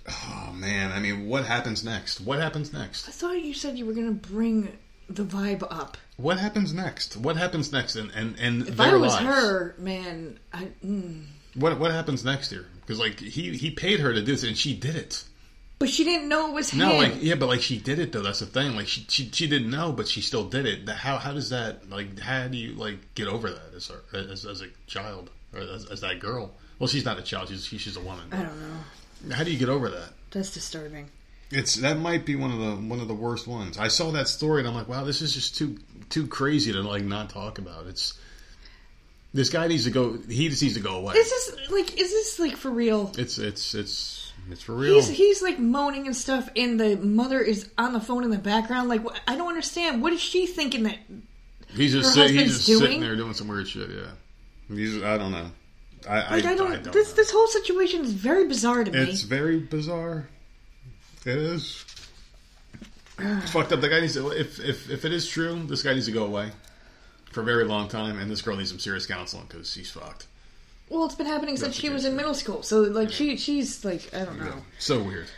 Oh man, I mean, what happens next? What happens next? I thought you said you were going to bring the vibe up. What happens next? What happens next? And and and If I was lives? her, man, I, mm. what what happens next here? Because like he he paid her to do this and she did it. but she didn't know it was happening. No, him. like yeah, but like she did it though. That's the thing. Like she she, she didn't know, but she still did it. How how does that like how do you like get over that as a, as, as a child or as, as that girl? Well, she's not a child. She's she, she's a woman. I don't know. How do you get over that? That's disturbing. It's that might be one of the one of the worst ones. I saw that story and I'm like, wow, this is just too too crazy to like not talk about. It's this guy needs to go. He just needs to go away. Is this like? Is this like for real? It's it's it's it's for real. He's he's like moaning and stuff, and the mother is on the phone in the background. Like, wh- I don't understand. What is she thinking that? He's just her sit, he's just doing? sitting there doing some weird shit. Yeah, he's I don't know. I Like, I, don't. this know. this whole situation is very bizarre to me. It's very bizarre. It is. It's fucked up. The guy needs to. If if if it is true, this guy needs to go away for a very long time, and this girl needs some serious counseling because she's fucked. well, it's been happening since she was in middle school. So like she she's like I don't know. So weird.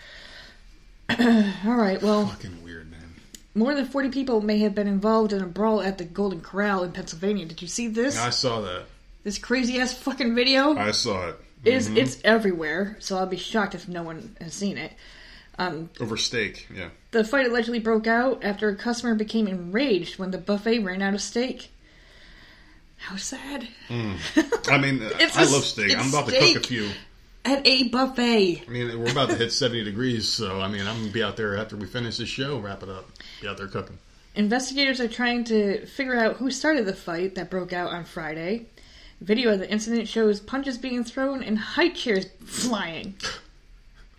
All right, well, Fucking weird, man. more than forty people may have been involved in a brawl at the Golden Corral in Pennsylvania. Did you see this? I saw that. This crazy ass fucking video I saw it. is mm-hmm. it's everywhere. So I'll be shocked if no one has seen it. Um, Over steak. Yeah. The fight allegedly broke out after a customer became enraged when the buffet ran out of steak. How sad. Mm. I mean, It's I a- love steak. I'm about to cook a few. At a buffet. I mean, we're about to hit 70 degrees, so I mean, I'm gonna be out there after we finish this show, wrap it up, be out there cooking. Investigators are trying to figure out who started the fight that broke out on Friday. Video of the incident shows punches being thrown and high chairs flying.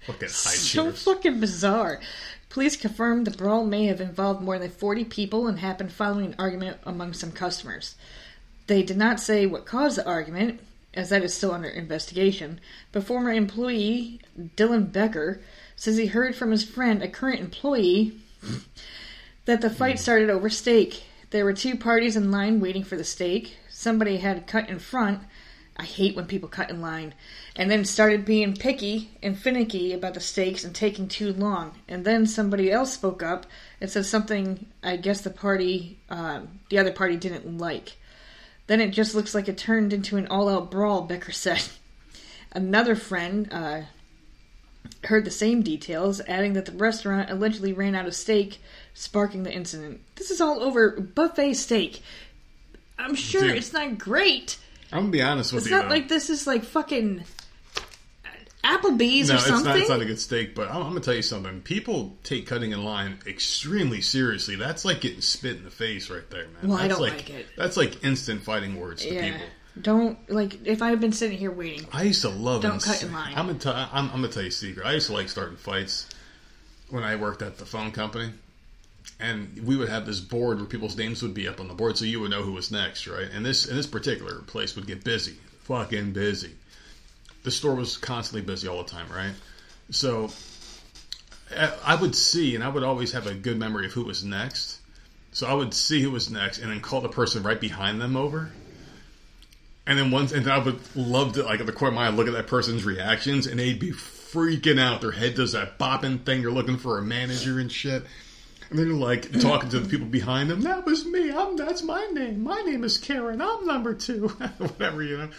Fucking high so chairs. fucking bizarre. Police confirmed the brawl may have involved more than 40 people and happened following an argument among some customers. They did not say what caused the argument, as that is still under investigation, but former employee Dylan Becker says he heard from his friend, a current employee, that the fight hmm. started over steak. There were two parties in line waiting for the steak. Somebody had cut in front. I hate when people cut in line. And then started being picky and finicky about the steaks and taking too long. And then somebody else spoke up and said something I guess the party, uh, the other party didn't like. Then it just looks like it turned into an all out brawl, Becker said. Another friend, uh, heard the same details, adding that the restaurant allegedly ran out of steak, sparking the incident. This is all over buffet steak. I'm sure Dude. it's not great. I'm gonna be honest with It's you. It's not though. like this is like fucking Applebee's no, or it's something. not, it's not a good steak, but I'm, I'm gonna tell you something. People take cutting in line extremely seriously. That's like getting spit in the face right there, man. Well, I that's don't like, like it. That's like instant fighting words to yeah. people. Don't like if I've been sitting here waiting. I used to love. Don't cut in line. I'm gonna tell. I'm, I'm gonna tell you a secret. I used to like starting fights when I worked at the phone company, and we would have this board where people's names would be up on the board, so you would know who was next, right? And this and this particular place would get busy, fucking busy. The store was constantly busy all the time, right? So I would see, and I would always have a good memory of who was next. So I would see who was next, and then call the person right behind them over. And then once, and I would love to, like, at the corner of my eye, look at that person's reactions, and they'd be freaking out. Their head does that bopping thing. They're looking for a manager and shit. And they're like talking to the people behind them. That was me. I'm. That's my name. My name is Karen. I'm number two. Whatever you know.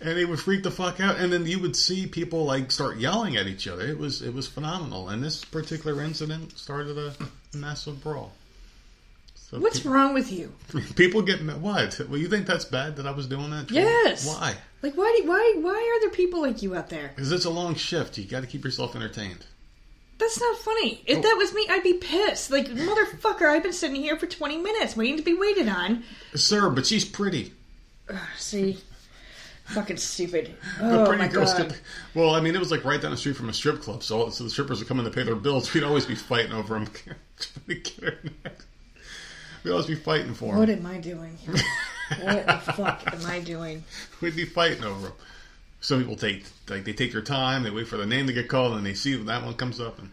And they would freak the fuck out. And then you would see people like start yelling at each other. It was it was phenomenal. And this particular incident started a massive brawl. So What's wrong with you? People get ma- what? Well, you think that's bad that I was doing that? Yes. Why? Like why do why why are there people like you out there? Because it's a long shift. You got to keep yourself entertained. That's not funny. If Oh. that was me, I'd be pissed. Like motherfucker, I've been sitting here for twenty minutes waiting to be waited on. Sir, but she's pretty. See, fucking stupid. The Oh pretty girls god. well, I mean, it was like right down the street from a strip club, so so the strippers would come in to pay their bills. We'd always be fighting over them. Trying to get her next. We'd always be fighting for What am I doing? what the fuck am I doing? We'd be fighting over them. Some people take like they take their time. They wait for the name to get called, and they see when that one comes up, and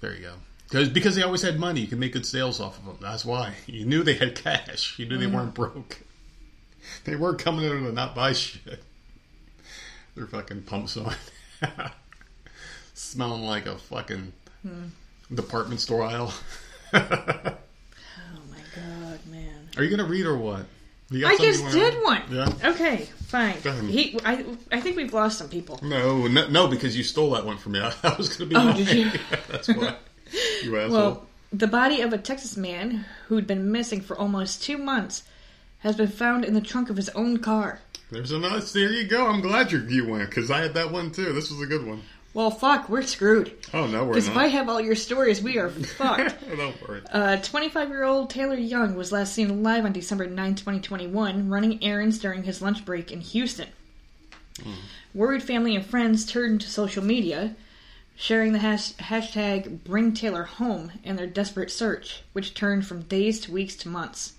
there you go. Because because they always had money, you can make good sales off of them. That's why you knew they had cash. You knew they mm-hmm. weren't broke. They weren't coming in to not buy shit. Their fucking pumps on, smelling like a fucking hmm. department store aisle. Oh my god, man. Are you gonna read or what? You got I just did one. Yeah. Okay, fine. He, I, I think we've lost some people. No, no, no, because you stole that one from me. I was going to be Oh, mine. did you? That's why. You asshole. Well, the body of a Texas man who'd been missing for almost two months has been found in the trunk of his own car. There's another. There you go. I'm glad you you went because I had that one too. This was a good one. Well, fuck, we're screwed. Oh no, we're not. Because if. I have all your stories, we are fucked. Don't worry. Uh, 25 year old Taylor Young was last seen alive on December 9, 2021, running errands during his lunch break in Houston. Worried family and friends turned to social media, sharing the hash- hashtag Bring Taylor Home in their desperate search, which turned from days to weeks to months.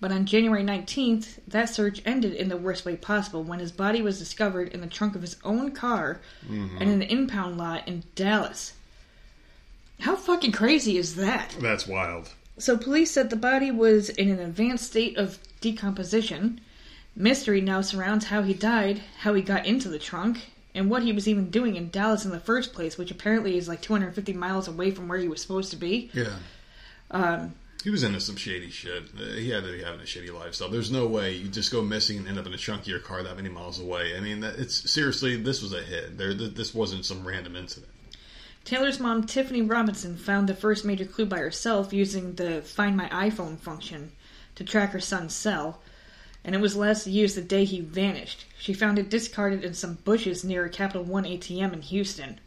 But on January 19th, that search ended in the worst way possible when his body was discovered in the trunk of his own car and in an impound lot in Dallas. How fucking crazy is that? That's wild. So police said the body was in an advanced state of decomposition. Mystery now surrounds how he died, how he got into the trunk, and what he was even doing in Dallas in the first place, which apparently is like 250 miles away from where he was supposed to be. Yeah. Um, He was into some shady shit. He had to be having a shitty lifestyle. There's no way you just go missing and end up in a your car that many miles away. I mean, it's seriously, this was a hit. There, this wasn't some random incident. Taylor's mom, Tiffany Robinson, found the first major clue by herself using the Find My iPhone function to track her son's cell, and it was last used the day he vanished. She found it discarded in some bushes near a Capital One ATM in Houston.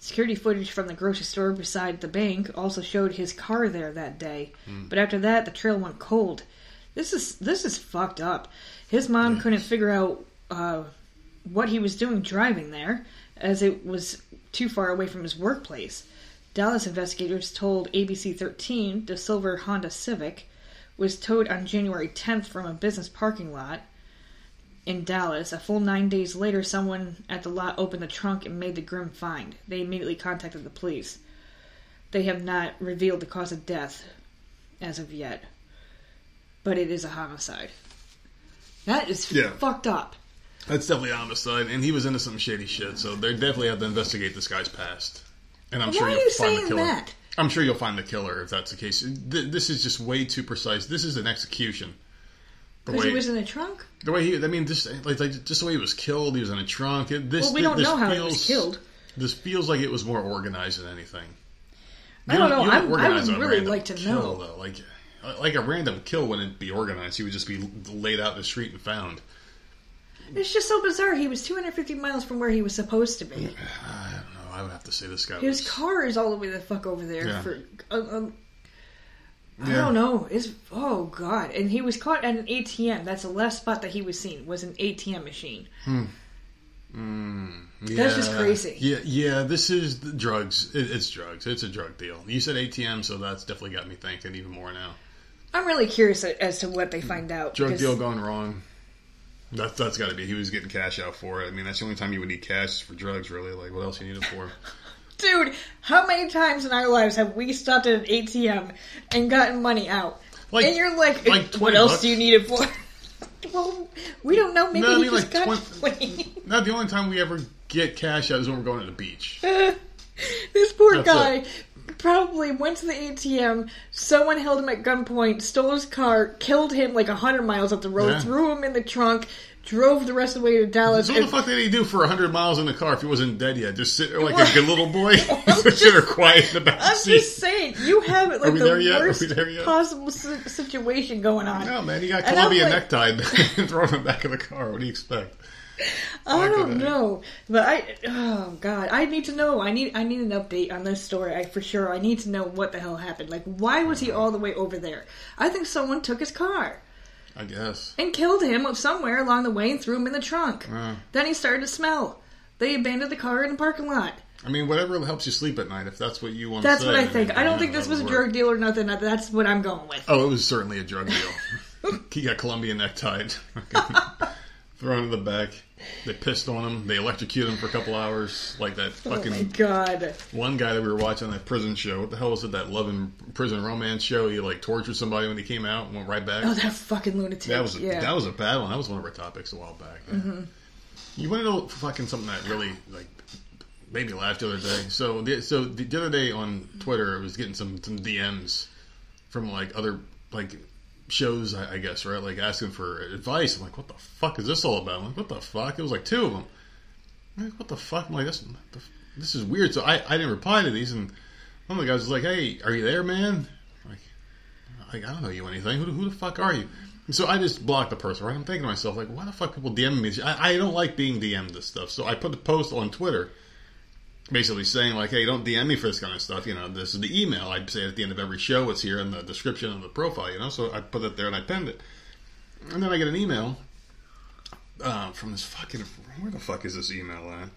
Security footage from the grocery store beside the bank also showed his car there that day, but after that, the trail went cold. This is this is fucked up. His mom couldn't figure out uh, what he was doing driving there, as it was too far away from his workplace. Dallas investigators told ABC 13 the silver Honda Civic was towed on January 10th from a business parking lot in Dallas. A full nine days later, someone at the lot opened the trunk and made the grim find. They immediately contacted the police. They have not revealed the cause of death as of yet, but it is a homicide. That is Yeah. fucked up. That's definitely homicide, and he was into some shady shit. So they definitely have to investigate this guy's past. And I'm Why sure you'll you find the killer. that? I'm sure you'll find the killer if that's the case. This is just way too precise. This is an execution. Because he was in a trunk? the way he, I mean, just like, like just the way he was killed. He was in a trunk. It, this, Well, we don't this know how he feels, was killed. this feels like it was more organized than anything. I don't know. I'm- I would really like to kill, know. Though. Like, like a random kill wouldn't be organized. He would just be laid out in the street and found. It's just so bizarre. He was 250 miles from where he was supposed to be. I don't know. I would have to say this guy His was. car is all the way the fuck over there Yeah. for. Uh, um, I Yeah. don't know. It's oh god, and he was caught at an ATM. That's the last spot that he was seen was an ATM machine. Hmm. That's hmm. just crazy. Yeah, yeah. This is the drugs. It, it's drugs. It's a drug deal. You said ATM, so that's definitely got me thinking even more now. I'm really curious as to what they find out. Drug because- deal gone wrong. That's that's got to be. He was getting cash out for it. I mean, that's the only time you would need cash for drugs. Really, like what else you need it for? Dude, how many times in our lives have we stopped at an ATM and gotten money out? Like- and you're like, like what else bucks? do you need it for? well, we don't know. Maybe No, I he mean, just like got 20 Not the only time we ever get cash out is when we're going to the beach. this poor That's guy probably went to the ATM. Someone held him at gunpoint, stole his car, killed him like hundred miles up the road, Yeah. threw him in the trunk, drove the rest of the way to Dallas. So what the fuck did he do for hundred miles in the car if he wasn't dead yet? Just sit there like a good little boy, sit there quiet in the back I'm seat. just saying, you have it like the? Worst possible situation going on. No, man, he got And Colombia like- necktied and thrown in the back of the car. What do you expect? I don't know, but I oh god, I need to know. I need I need an update on this story. I for sure I need to know what the hell happened. Like, why was he all the way over there? I think someone took his car I guess. and killed him somewhere along the way and threw him in the trunk. Uh, Then he started to smell. They abandoned the car in the parking lot. I mean, whatever helps you sleep at night, if that's what you want That's to say. That's what I think. I don't yeah, think this was a drug deal or nothing. That's what I'm going with. Oh, it was certainly a drug deal. he got Colombia necktied, thrown in the back. They pissed on him. They electrocuted him for a couple hours, like that Oh my fucking god. one guy that we were watching that prison show. What the hell was it? That love and prison romance show. He like tortured somebody when he came out and went right back. Oh, that fucking lunatic. That was a, yeah. that was a bad one. That was one of our topics a while back. Yeah. Mm-hmm. You want to know fucking something that really like made me laugh the other day? So the, so the, the other day on Twitter, I was getting some some DMs from like other like shows, I, I guess, right? Like asking for advice. I'm like, what the fuck is this all about? I'm like, what the fuck? It was like two of them. I'm like, what the fuck? I'm like, this this is weird. So I I didn't reply to these, and one of the guys was like, hey, are you there, man? Like, like I don't know you anything. Who, who the fuck are you? And so I just blocked the person, right? I'm thinking to myself, like, why the fuck people DM me? I, I don't like being DM'd this stuff. So I put the post on Twitter, basically saying like, hey, don't DM me for this kind of stuff. You know, this is the email. I'd say at the end of every show, it's here in the description of the profile. You know, so I put it there and I pinned it. And then I get an email uh, from this fucking where the fuck is this email at?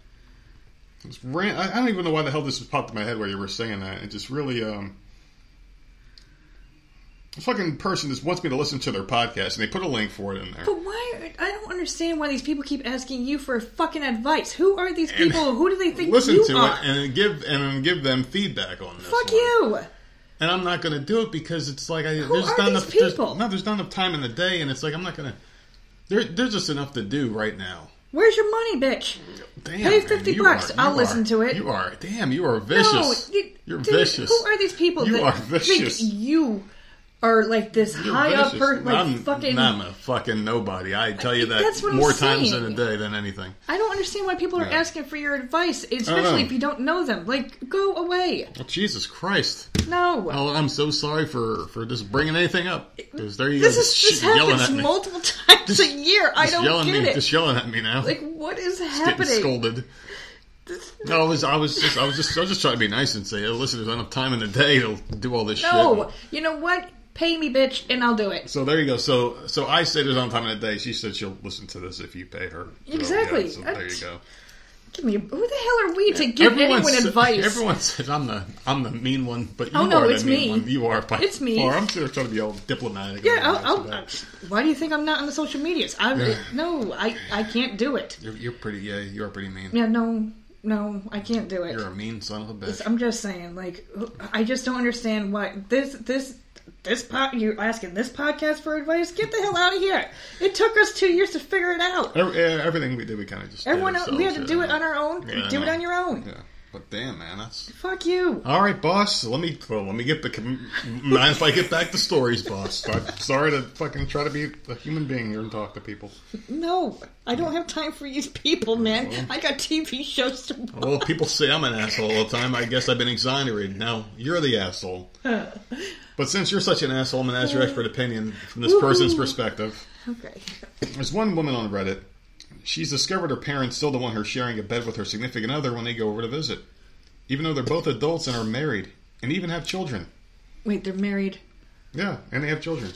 This ran, I don't even know why the hell this popped in my head where you were saying that. It just really um. Fucking person just wants me to listen to their podcast, and they put a link for it in there. But why? I don't understand why these people keep asking you for fucking advice. Who are these And people? Who do they think listen you to are? it and give and give them feedback on this. Fuck one. you. And I'm not going to do it because it's like I, there's are not these enough. there's- people? no, there's not enough time in the day, and it's like I'm not going to. There, there's just enough to do right now. Where's your money, bitch? Damn, Pay man, 50 you bucks. are- I'll you listen are- to it. You are damn. You are vicious. No, you- You're dude, vicious. Who are these people You that are vicious. think you are like this You're high up, vicious. per, like I'm, fucking? I'm a fucking nobody. I tell you that That's what I'm more times saying. in a day than anything. I don't understand why people are Yeah. asking for your advice, especially if you don't know them. Like, go away. Well, Jesus Christ. No. Well, I'm so sorry for for just bringing anything up. 'Cause there you this go, is just this happens at me. multiple times a year. I don't yelling get me, it. Just yelling at me now. like, what is getting happening? scolded. No, I was, I was just, I was just, I was just trying to be nice and say, "Oh, listen, there's enough time in the day to do all this No, shit. No, you know what? Pay me, bitch, and I'll do it. So there you go. So, so I said not enough time in the day. She said she'll listen to this if you pay her. So, Exactly. yeah, so there you go. Give me. A, who the hell are we to give anyone says- advice? Everyone says I'm the, I'm the mean one, but oh, you Oh, no, are it's the mean me. one. You are. By It's me. far. I'm just trying to be all diplomatic. yeah, I'll, I'll, it. why do you think I'm not on the social medias? I'm no, I, I can't do it. You're, you're pretty. Yeah, you are pretty mean. Yeah, no, no, I can't do it. You're a mean son of a bitch. I'm just saying, like, I just don't understand why this this this pod. You're asking this podcast for advice? Get the hell out of here! It took us two years to figure it out. Every- eh, Everything we did, we kind of just. did Everyone, else, we had to do it on our own. Yeah, do it on your own. Yeah. But damn, man, that's Fuck you. all right, boss. Let me well, let me get the mind if I get back to stories, boss. I'm sorry to fucking try to be a human being here and talk to people. No, I don't have time for these people, man. I got TV shows to watch. Well, people say I'm an asshole all the time. I guess I've been exonerated. Now you're the asshole. But since you're such an asshole, I'm gonna ask your expert opinion from this person's perspective. Okay. There's one woman on Reddit. She's discovered her parents still don't want her sharing a bed with her significant other when they go over to visit, even though they're both adults and are married and even have children. Wait, they're married. Yeah, and they have children.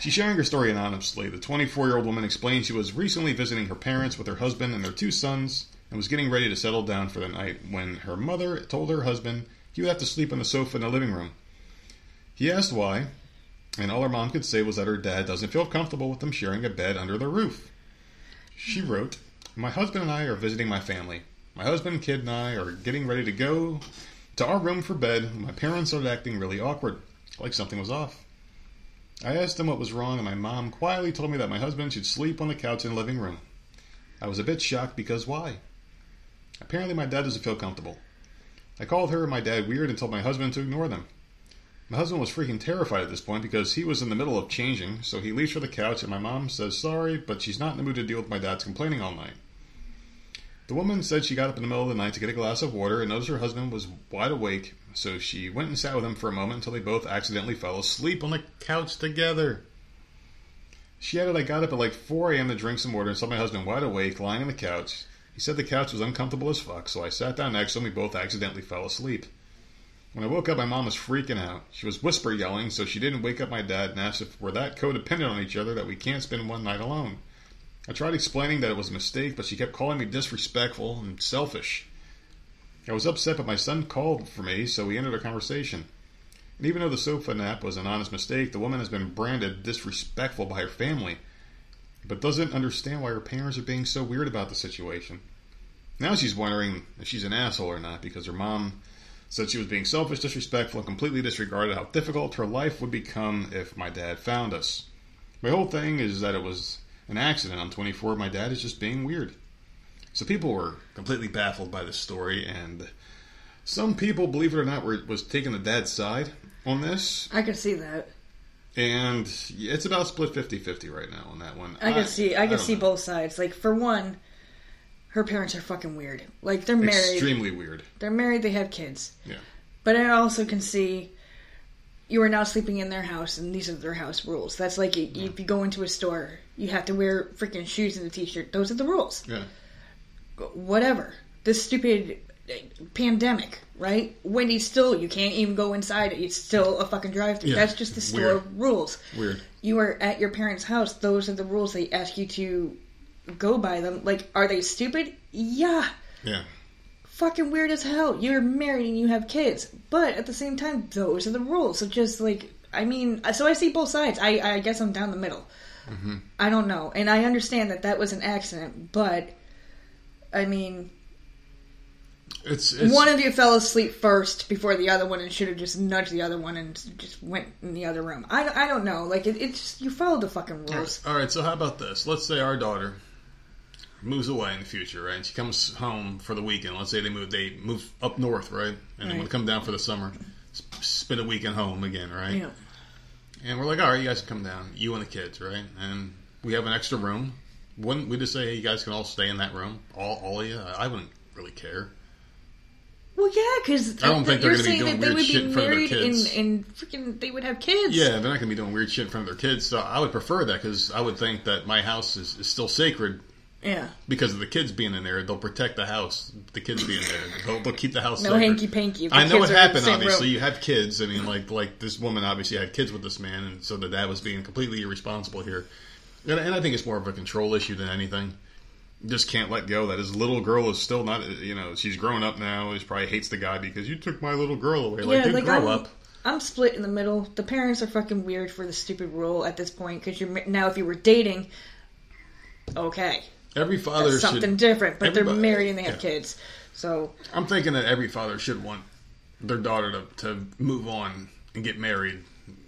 She's sharing her story anonymously. The 24 year old woman explained she was recently visiting her parents with her husband and their two sons and was getting ready to settle down for the night when her mother told her husband he would have to sleep on the sofa in the living room. He asked why, and all her mom could say was that her dad doesn't feel comfortable with them sharing a bed under the roof. She wrote, My husband and I are visiting my family. My husband, kid, and I are getting ready to go to our room for bed. My parents started acting really awkward, like something was off. I asked them what was wrong, and my mom quietly told me that my husband should sleep on the couch in the living room. I was a bit shocked because why? Apparently, my dad doesn't feel comfortable. I called her and my dad weird and told my husband to ignore them. My husband was freaking terrified at this point because he was in the middle of changing, so he leaves for the couch, and my mom says sorry, but she's not in the mood to deal with my dad's complaining all night. The woman said she got up in the middle of the night to get a glass of water and noticed her husband was wide awake, so she went and sat with him for a moment until they both accidentally fell asleep on the couch together. She added, I got up at like 4 a.m. to drink some water and saw my husband wide awake, lying on the couch. He said the couch was uncomfortable as fuck, so I sat down next to him. We both accidentally fell asleep. When I woke up, my mom was freaking out. She was whisper yelling, so she didn't wake up my dad and asked if we're that codependent on each other that we can't spend one night alone. I tried explaining that it was a mistake, but she kept calling me disrespectful and selfish. I was upset, but my son called for me, so we ended our conversation. And even though the sofa nap was an honest mistake, the woman has been branded disrespectful by her family, but doesn't understand why her parents are being so weird about the situation. Now she's wondering if she's an asshole or not because her mom said she was being selfish, disrespectful, and completely disregarded how difficult her life would become if my dad found us. My whole thing is that it was an accident. I'm 24. My dad is just being weird. So people were completely baffled by this story, and some people, believe it or not, were was taking the dad's side on this, I can see that. and it's about split 50-50 right now on that one. I can see. I can don't see know. both sides. Like for one, her parents are fucking weird. Like they're married. Extremely weird. They're married. They have kids. Yeah. But I also can see you are now sleeping in their house, and these are their house rules. That's like if you go into a store, you have to wear freaking shoes and a t-shirt. Those are the rules. Yeah. Whatever. This stupid pandemic, right? Wendy's still you can't even go inside. It's still a fucking drive-through. Yeah, That's just the store weird. rules. Weird. You are at your parents' house. Those are the rules they ask you to go by them. Like, are they stupid? Yeah. Yeah. fucking weird as hell. You're married and you have kids, but at the same time, those are the rules. So just like, I mean, so I see both sides. I, I guess I'm down the middle. Mm-hmm. I don't know, and I understand that that was an accident, but I mean, It's, it's one of you fell asleep first before the other one, and should have just nudged the other one and just went in the other room. I, I don't know. Like it, it's you follow the fucking rules. All right, so how about this? Let's say our daughter moves away in the future, right? And she comes home for the weekend. Let's say they move they move up north, right? And then Right. when come down for the summer, spend a weekend home again, right? Yeah. And we're like, all right, you guys can come down, you and the kids, right? And we have an extra room. Wouldn't we just say, hey, you guys can all stay in that room, all all of you? I I wouldn't really care. Well, yeah, because I don't think they're gonna be saying doing that they weird shit be in front of their married and, kids. and freaking they would have kids. Yeah, they're not going to be doing weird shit in front of their kids. So I would prefer that because I would think that my house is, is still sacred Yeah. because of the kids being in there. They'll protect the house. The kids being there, they'll, they'll keep the house. No hanky panky. I know what happened. Obviously, you have kids. I mean, like like this woman obviously had kids with this man, and so the dad was being completely irresponsible here. And, and I think it's more of a control issue than anything. Just can't let go that his little girl is still not. You know, she's grown up now. She probably hates the guy because you took my little girl away. Like, yeah, like grow I'm, up. I'm split in the middle. The parents are fucking weird for the stupid rule at this point because you're now if you were dating, okay, Every father that's something should. different. But they're married and they have yeah. kids, so I'm thinking that every father should want their daughter to, to move on and get married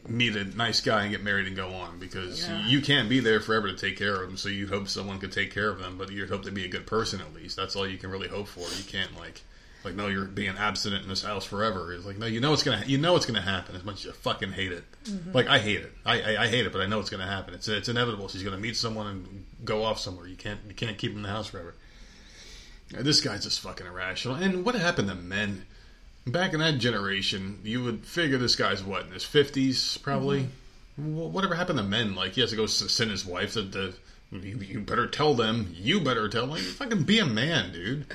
meet a nice guy and get married and go on because Yeah. you can't be there forever to take care of them. So you hope someone could take care of them, but you hope to be a good person at least. That's all you can really hope for. You can't like like no, you're being abstinent in this house forever. It's like no, you know it's gonna you know it's gonna happen as much as you fucking hate it. Mm-hmm. Like I hate it. I, I I hate it, but I know it's gonna happen. It's it's inevitable. She's gonna meet someone and go off somewhere. You can't you can't keep him in the house forever. This guy's just fucking irrational. And what happened to men? Back in that generation, you would figure this guy's what in his fifties, probably. Mm-hmm. Wh- Whatever happened to men? Like he has to go send his wife to. to you, you better tell them. You better tell them. fucking be a man, dude.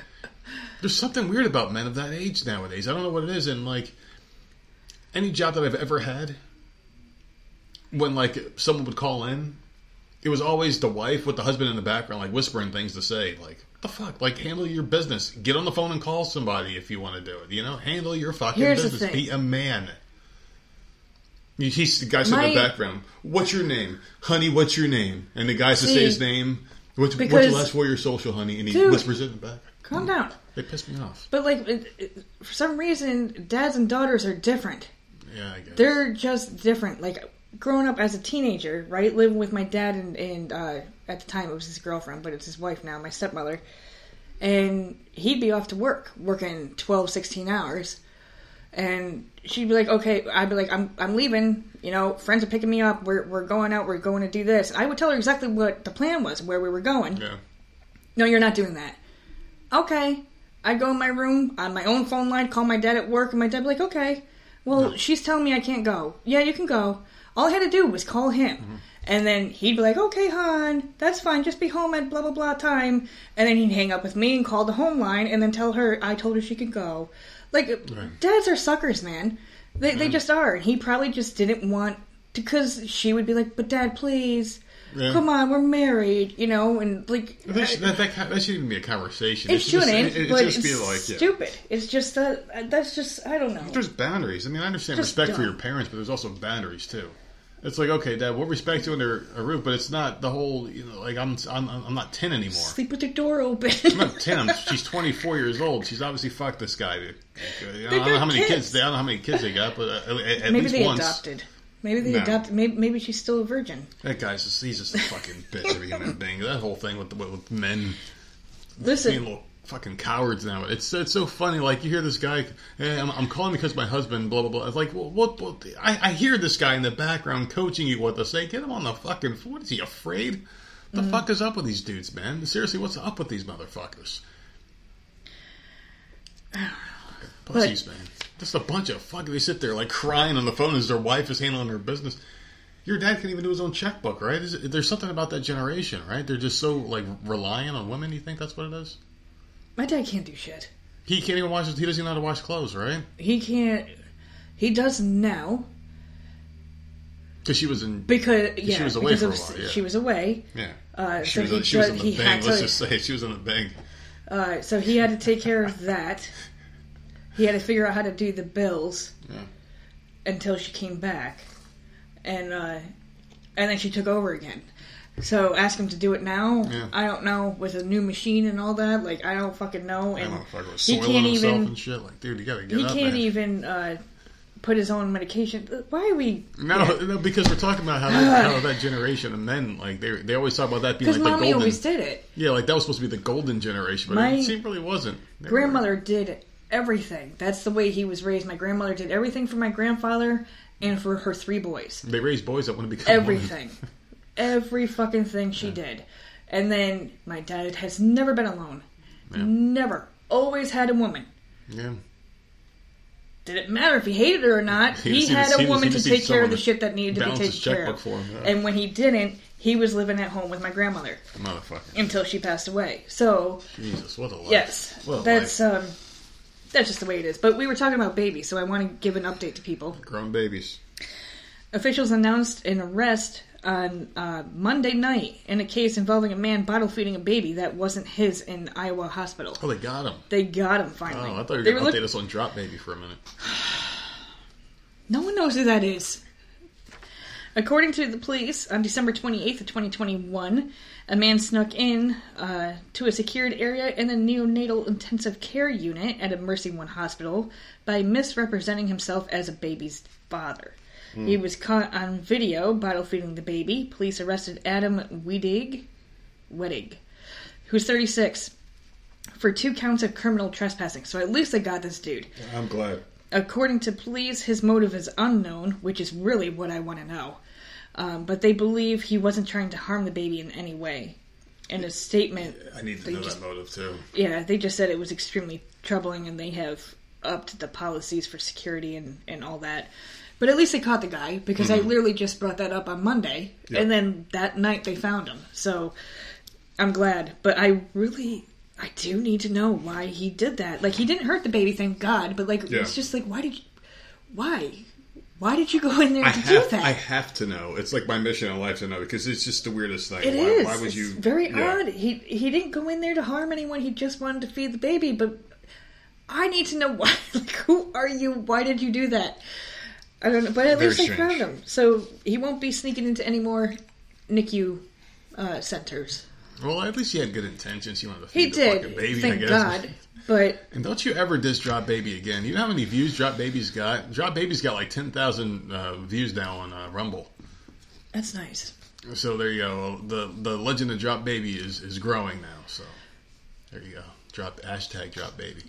There's something weird about men of that age nowadays. I don't know what it is. And like any job that I've ever had, when like someone would call in, it was always the wife with the husband in the background, like whispering things to say, like the fuck?" Like handle your business. Get on the phone and call somebody if you want to do it. You know, handle your fucking Here's business. Be a man. You- He's the guy in the background. What's your name, honey? What's your name? And the guy to say his name. What's, what's your last four your social, honey? And he Dude. whispers it in the back. Calm down. They piss me off. But like, it, it, for some reason, dads and daughters are different. Yeah, I guess. They're just different. Like growing up as a teenager, right, living with my dad and, and uh, at the time it was his girlfriend, but it's his wife now, my stepmother. And he'd be off to work, working 12, 16 hours. And she'd be like, "Okay," I'd be like, "I'm I'm leaving. You know, friends are picking me up. We're we're going out. We're going to do this." I would tell her exactly what the plan was, where we were going. yeah. No, you're not doing that. Okay. I go in my room on my own phone line, call my dad at work, and my dad be like, okay. Well, she's telling me I can't go. Yeah, you can go. All I had to do was call him. Mm-hmm. And then he'd be like, okay, hon, that's fine. Just be home at blah, blah, blah time. And then he'd hang up with me and call the home line and then tell her I told her she could go. Like, dads are suckers, man. They, they mm-hmm. just are. And he probably just didn't want, because she would be like, but dad, please. Yeah. Come on, we're married, you know, and like That, should- that, that, that shouldn't even be a conversation. it should just- shouldn't, it- it but just it's be like, yeah. stupid. It's just that that's just I don't know. There's boundaries. I mean, I understand Just respect for your parents, but there's also boundaries too. It's like, okay, Dad, we'll respect you under a roof, but it's not the whole. You know, like I'm, I'm, I'm not ten anymore. Sleep with the door open. I'm not ten. I'm, she's 24 years old. She's obviously fucked this guy. Like, I don't know how many kids. kids. they I don't know how many kids they got, but uh, at, at maybe least they once. adopted. Maybe they No. adopted. Maybe, maybe she's still a virgin. That guy's just, he's just a fucking bitch of a human being. That whole thing with, the, with men being Listen, little fucking cowards now. It's it's so funny. Like you hear this guy, hey, I'm, I'm calling because my husband, blah blah blah. It's like, well, what? what I, I hear this guy in the background coaching you what to say. Get him on the fucking. What is he afraid? The mm. fuck is up with these dudes, man? Seriously, what's up with these motherfuckers? Pussies, man. Just a bunch of fucking. They sit there like crying on the phone as their wife is handling her business. Your dad can't even do his own checkbook, right? Is there's something about that generation, right? They're just so like reliant on women. You think that's what it is? my dad can't do shit. He can't even wash. He doesn't even know how to wash clothes, right? He can't. He does now Because she was in. because yeah, she was away for a while, yeah. She was away. Yeah. Uh, she so was, he, she was in the he bank. Let's to. just say she was in the bank. Uh, so he had to take care of that. He had to figure out how to do the bills Yeah. until she came back, and uh, and then she took over again. So ask him to do it now. Yeah. I don't know with a new machine and all that. Like I don't fucking know. And he can't even and shit. Like, dude, you gotta get he can't even uh, put his own medication. Why are we? No, no, because we're talking about how, that, how that generation of men, like they they always talk about that being like the golden. always did it. Yeah, like that was supposed to be the golden generation, but My it really wasn't. They were- Grandmother did everything. That's the way he was raised. My grandmother did everything for my grandfather and for her three boys. They raised boys that want to become. Everything. Every fucking thing she did. And then my dad has never been alone. Yeah. Never. Always had a woman. Yeah. Did it matter if he hated her or not. He He, had a woman to take care of the shit that needed to be taken care of. him, yeah. And when he didn't, he was living at home with my grandmother Motherfucker. until she passed away. So Jesus, what a life. yes, What a that's life. um, that's just the way it is. But we were talking about babies, so I want to give an update to people. Grown babies. Officials announced an arrest on uh, Monday night in a case involving a man bottle feeding a baby that wasn't his in Iowa hospital. Oh, they got him. They got him finally. Oh, I thought you were going to look- update us on Drop Baby for a minute. No one knows who that is. According to the police, on December 28th of 2021, a man snuck in uh, to a secured area in the neonatal intensive care unit at a MercyOne hospital by misrepresenting himself as a baby's father. He was caught on video bottle feeding the baby. Police arrested Adam Wedig, Wedig, who's 36, for two counts of criminal trespassing. So at least they got this dude. I'm glad. According to police, his motive is unknown, which is really what I want to know. Um, but they believe he wasn't trying to harm the baby in any way. In a statement, I need to know just- that motive too. yeah, they just said it was extremely troubling and they have upped the policies for security and, and all that. But at least they caught the guy because I literally just brought that up on Monday Yep. and then that night they found him. So I'm glad. But I really, I do need to know why he did that. Like, he didn't hurt the baby, thank God, but like, Yeah. it's just like, why did you, why? Why did you go in there I to have, do that? I have to know. It's like my mission in life to know because it's just the weirdest thing. It why, is. why would It's you? very yeah. odd. He he didn't go in there to harm anyone. He just wanted to feed the baby. But I need to know why. Like, who are you? Why did you do that? I don't know. But at Very least strange. found him, so he won't be sneaking into any more NICU uh, centers. Well, at least he had good intentions. He wanted to He feed the did. fucking baby. I guess. God. But And don't you ever diss Drop Baby again? You know how many views Drop Baby's got? Drop Baby's got like 10,000 uh, views now on uh, Rumble. that's nice. So there you go. The the legend of Drop Baby is, is growing now. So there you go. Drop hashtag Drop Baby.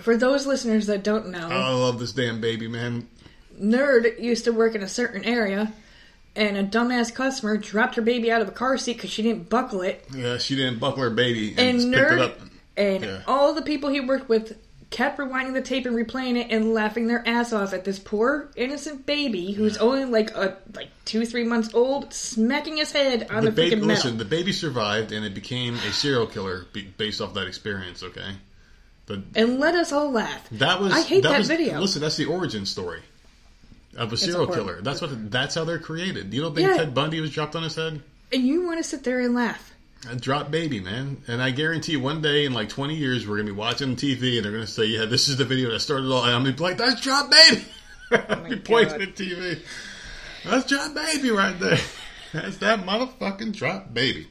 For those listeners that don't know, Oh, I love this damn baby, man. Nerd used to work in a certain area, and a dumbass customer dropped her baby out of a car seat because she didn't buckle it. Yeah, she didn't buckle her baby and, and just picked it up. and Yeah. all the people he worked with kept rewinding the tape and replaying it and laughing their ass off at this poor innocent baby who's only like a like two three months old smacking his head on The the, baby, freaking metal. listen, the baby survived and it became a serial killer based off that experience. Okay, the, and let us all laugh. that was I hate that was, video. Listen, that's the origin story of a serial horrible. killer. That's what. That's how they're created. You don't think Yeah. Ted Bundy was dropped on his head? And you want to sit there and laugh. A drop baby, man. And I guarantee you, one day in like 20 years, we're gonna be watching TV and they're gonna say, "Yeah, this is the video that started all." And I'm gonna be like, "That's drop baby." Oh Be pointing at TV. That's drop baby right there. That's that motherfucking drop baby.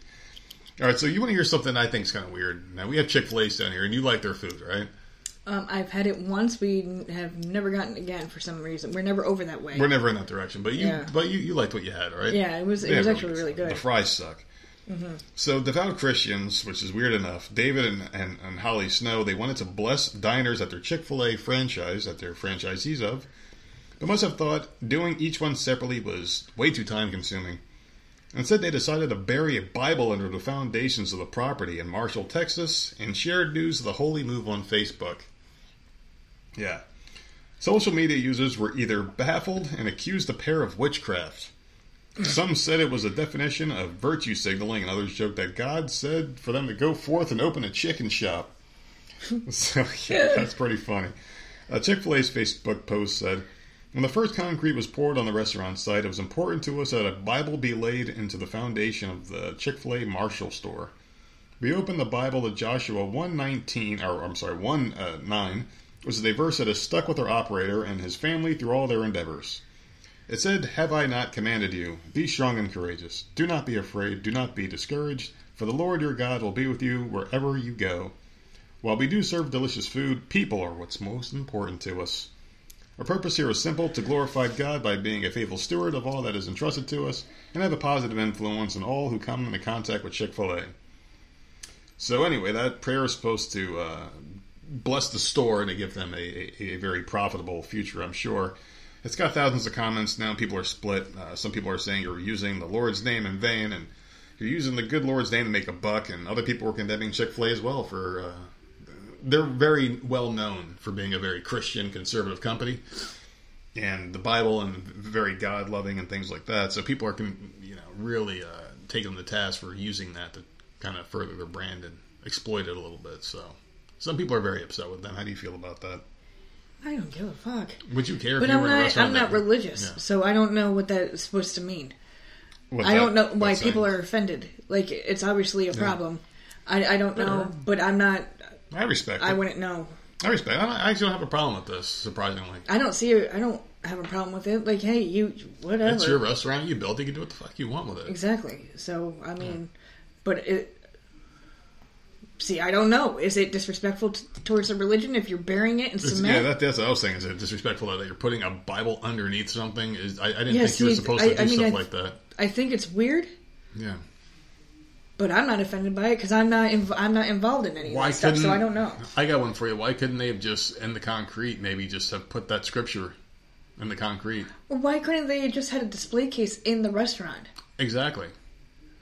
All right, so you want to hear something I think is kind of weird? Now we have Chick Fil A down here, and you like their food, right? Um, I've had it once. We have never gotten it again for some reason. We're never over that way. We're never in that direction, but you, Yeah. but you, you liked what you had, right? yeah, it was it Yeah, was actually really good. The fries suck. So devout Christians, which is weird enough, David and, and, and Holly Snow, they wanted to bless diners at their Chick Fil A franchise that they're franchisees of, but must have thought doing each one separately was way too time consuming. Instead, they decided to bury a Bible under the foundations of the property in Marshall, Texas, and shared news of the holy move on Facebook. Yeah. Social media users were either baffled and accused the pair of witchcraft. Some said it was a definition of virtue signaling, and others joked that God said for them to go forth and open a chicken shop. so, yeah, that's pretty funny. Uh, Chick fil A's Facebook post said When the first concrete was poured on the restaurant site, it was important to us that a Bible be laid into the foundation of the Chick fil A Marshall store. We opened the Bible to Joshua 119, or I'm sorry, 1 uh, 9, is a verse that has stuck with our operator and his family through all their endeavors. It said, Have I not commanded you? Be strong and courageous. Do not be afraid. Do not be discouraged. For the Lord your God will be with you wherever you go. While we do serve delicious food, people are what's most important to us. Our purpose here is simple to glorify God by being a faithful steward of all that is entrusted to us and have a positive influence on all who come into contact with Chick fil A. So, anyway, that prayer is supposed to uh, bless the store and to give them a, a, a very profitable future, I'm sure. It's got thousands of comments now. People are split. Uh, some people are saying you're using the Lord's name in vain, and you're using the good Lord's name to make a buck. And other people were condemning Chick Fil A as well for. Uh, they're very well known for being a very Christian conservative company, and the Bible and very God loving and things like that. So people are, you know, really uh, taking the task for using that to kind of further their brand and exploit it a little bit. So some people are very upset with them. How do you feel about that? I don't give a fuck. Would you care if But you I'm not. I'm not religious, Yeah. so I don't know what that is supposed to mean. What's I that- don't know why people that? are offended. Like it's obviously a problem. I, I don't know, but I'm not. I respect. I it. wouldn't know. I respect. I, don't, I actually don't have a problem with this. Surprisingly, I don't see. I don't have a problem with it. Like, hey, you whatever. it's your restaurant. You built. it. You can do what the fuck you want with it. Exactly. So I mean, but it. See, I don't know. Is it disrespectful t- towards a religion if you're burying it in It's- cement? yeah, that, that's what I was saying. Is it disrespectful that you're putting a Bible underneath something? Is I, I didn't Yeah, think you were supposed I- to do I mean, stuff like that. I think it's weird, Yeah. but I'm not offended by it because I'm not inv- I'm not involved in any of Why that stuff, so I don't know. I got one for you. Why couldn't they have just in the concrete maybe just have put that scripture in the concrete? Why couldn't they have just had a display case in the restaurant? Exactly.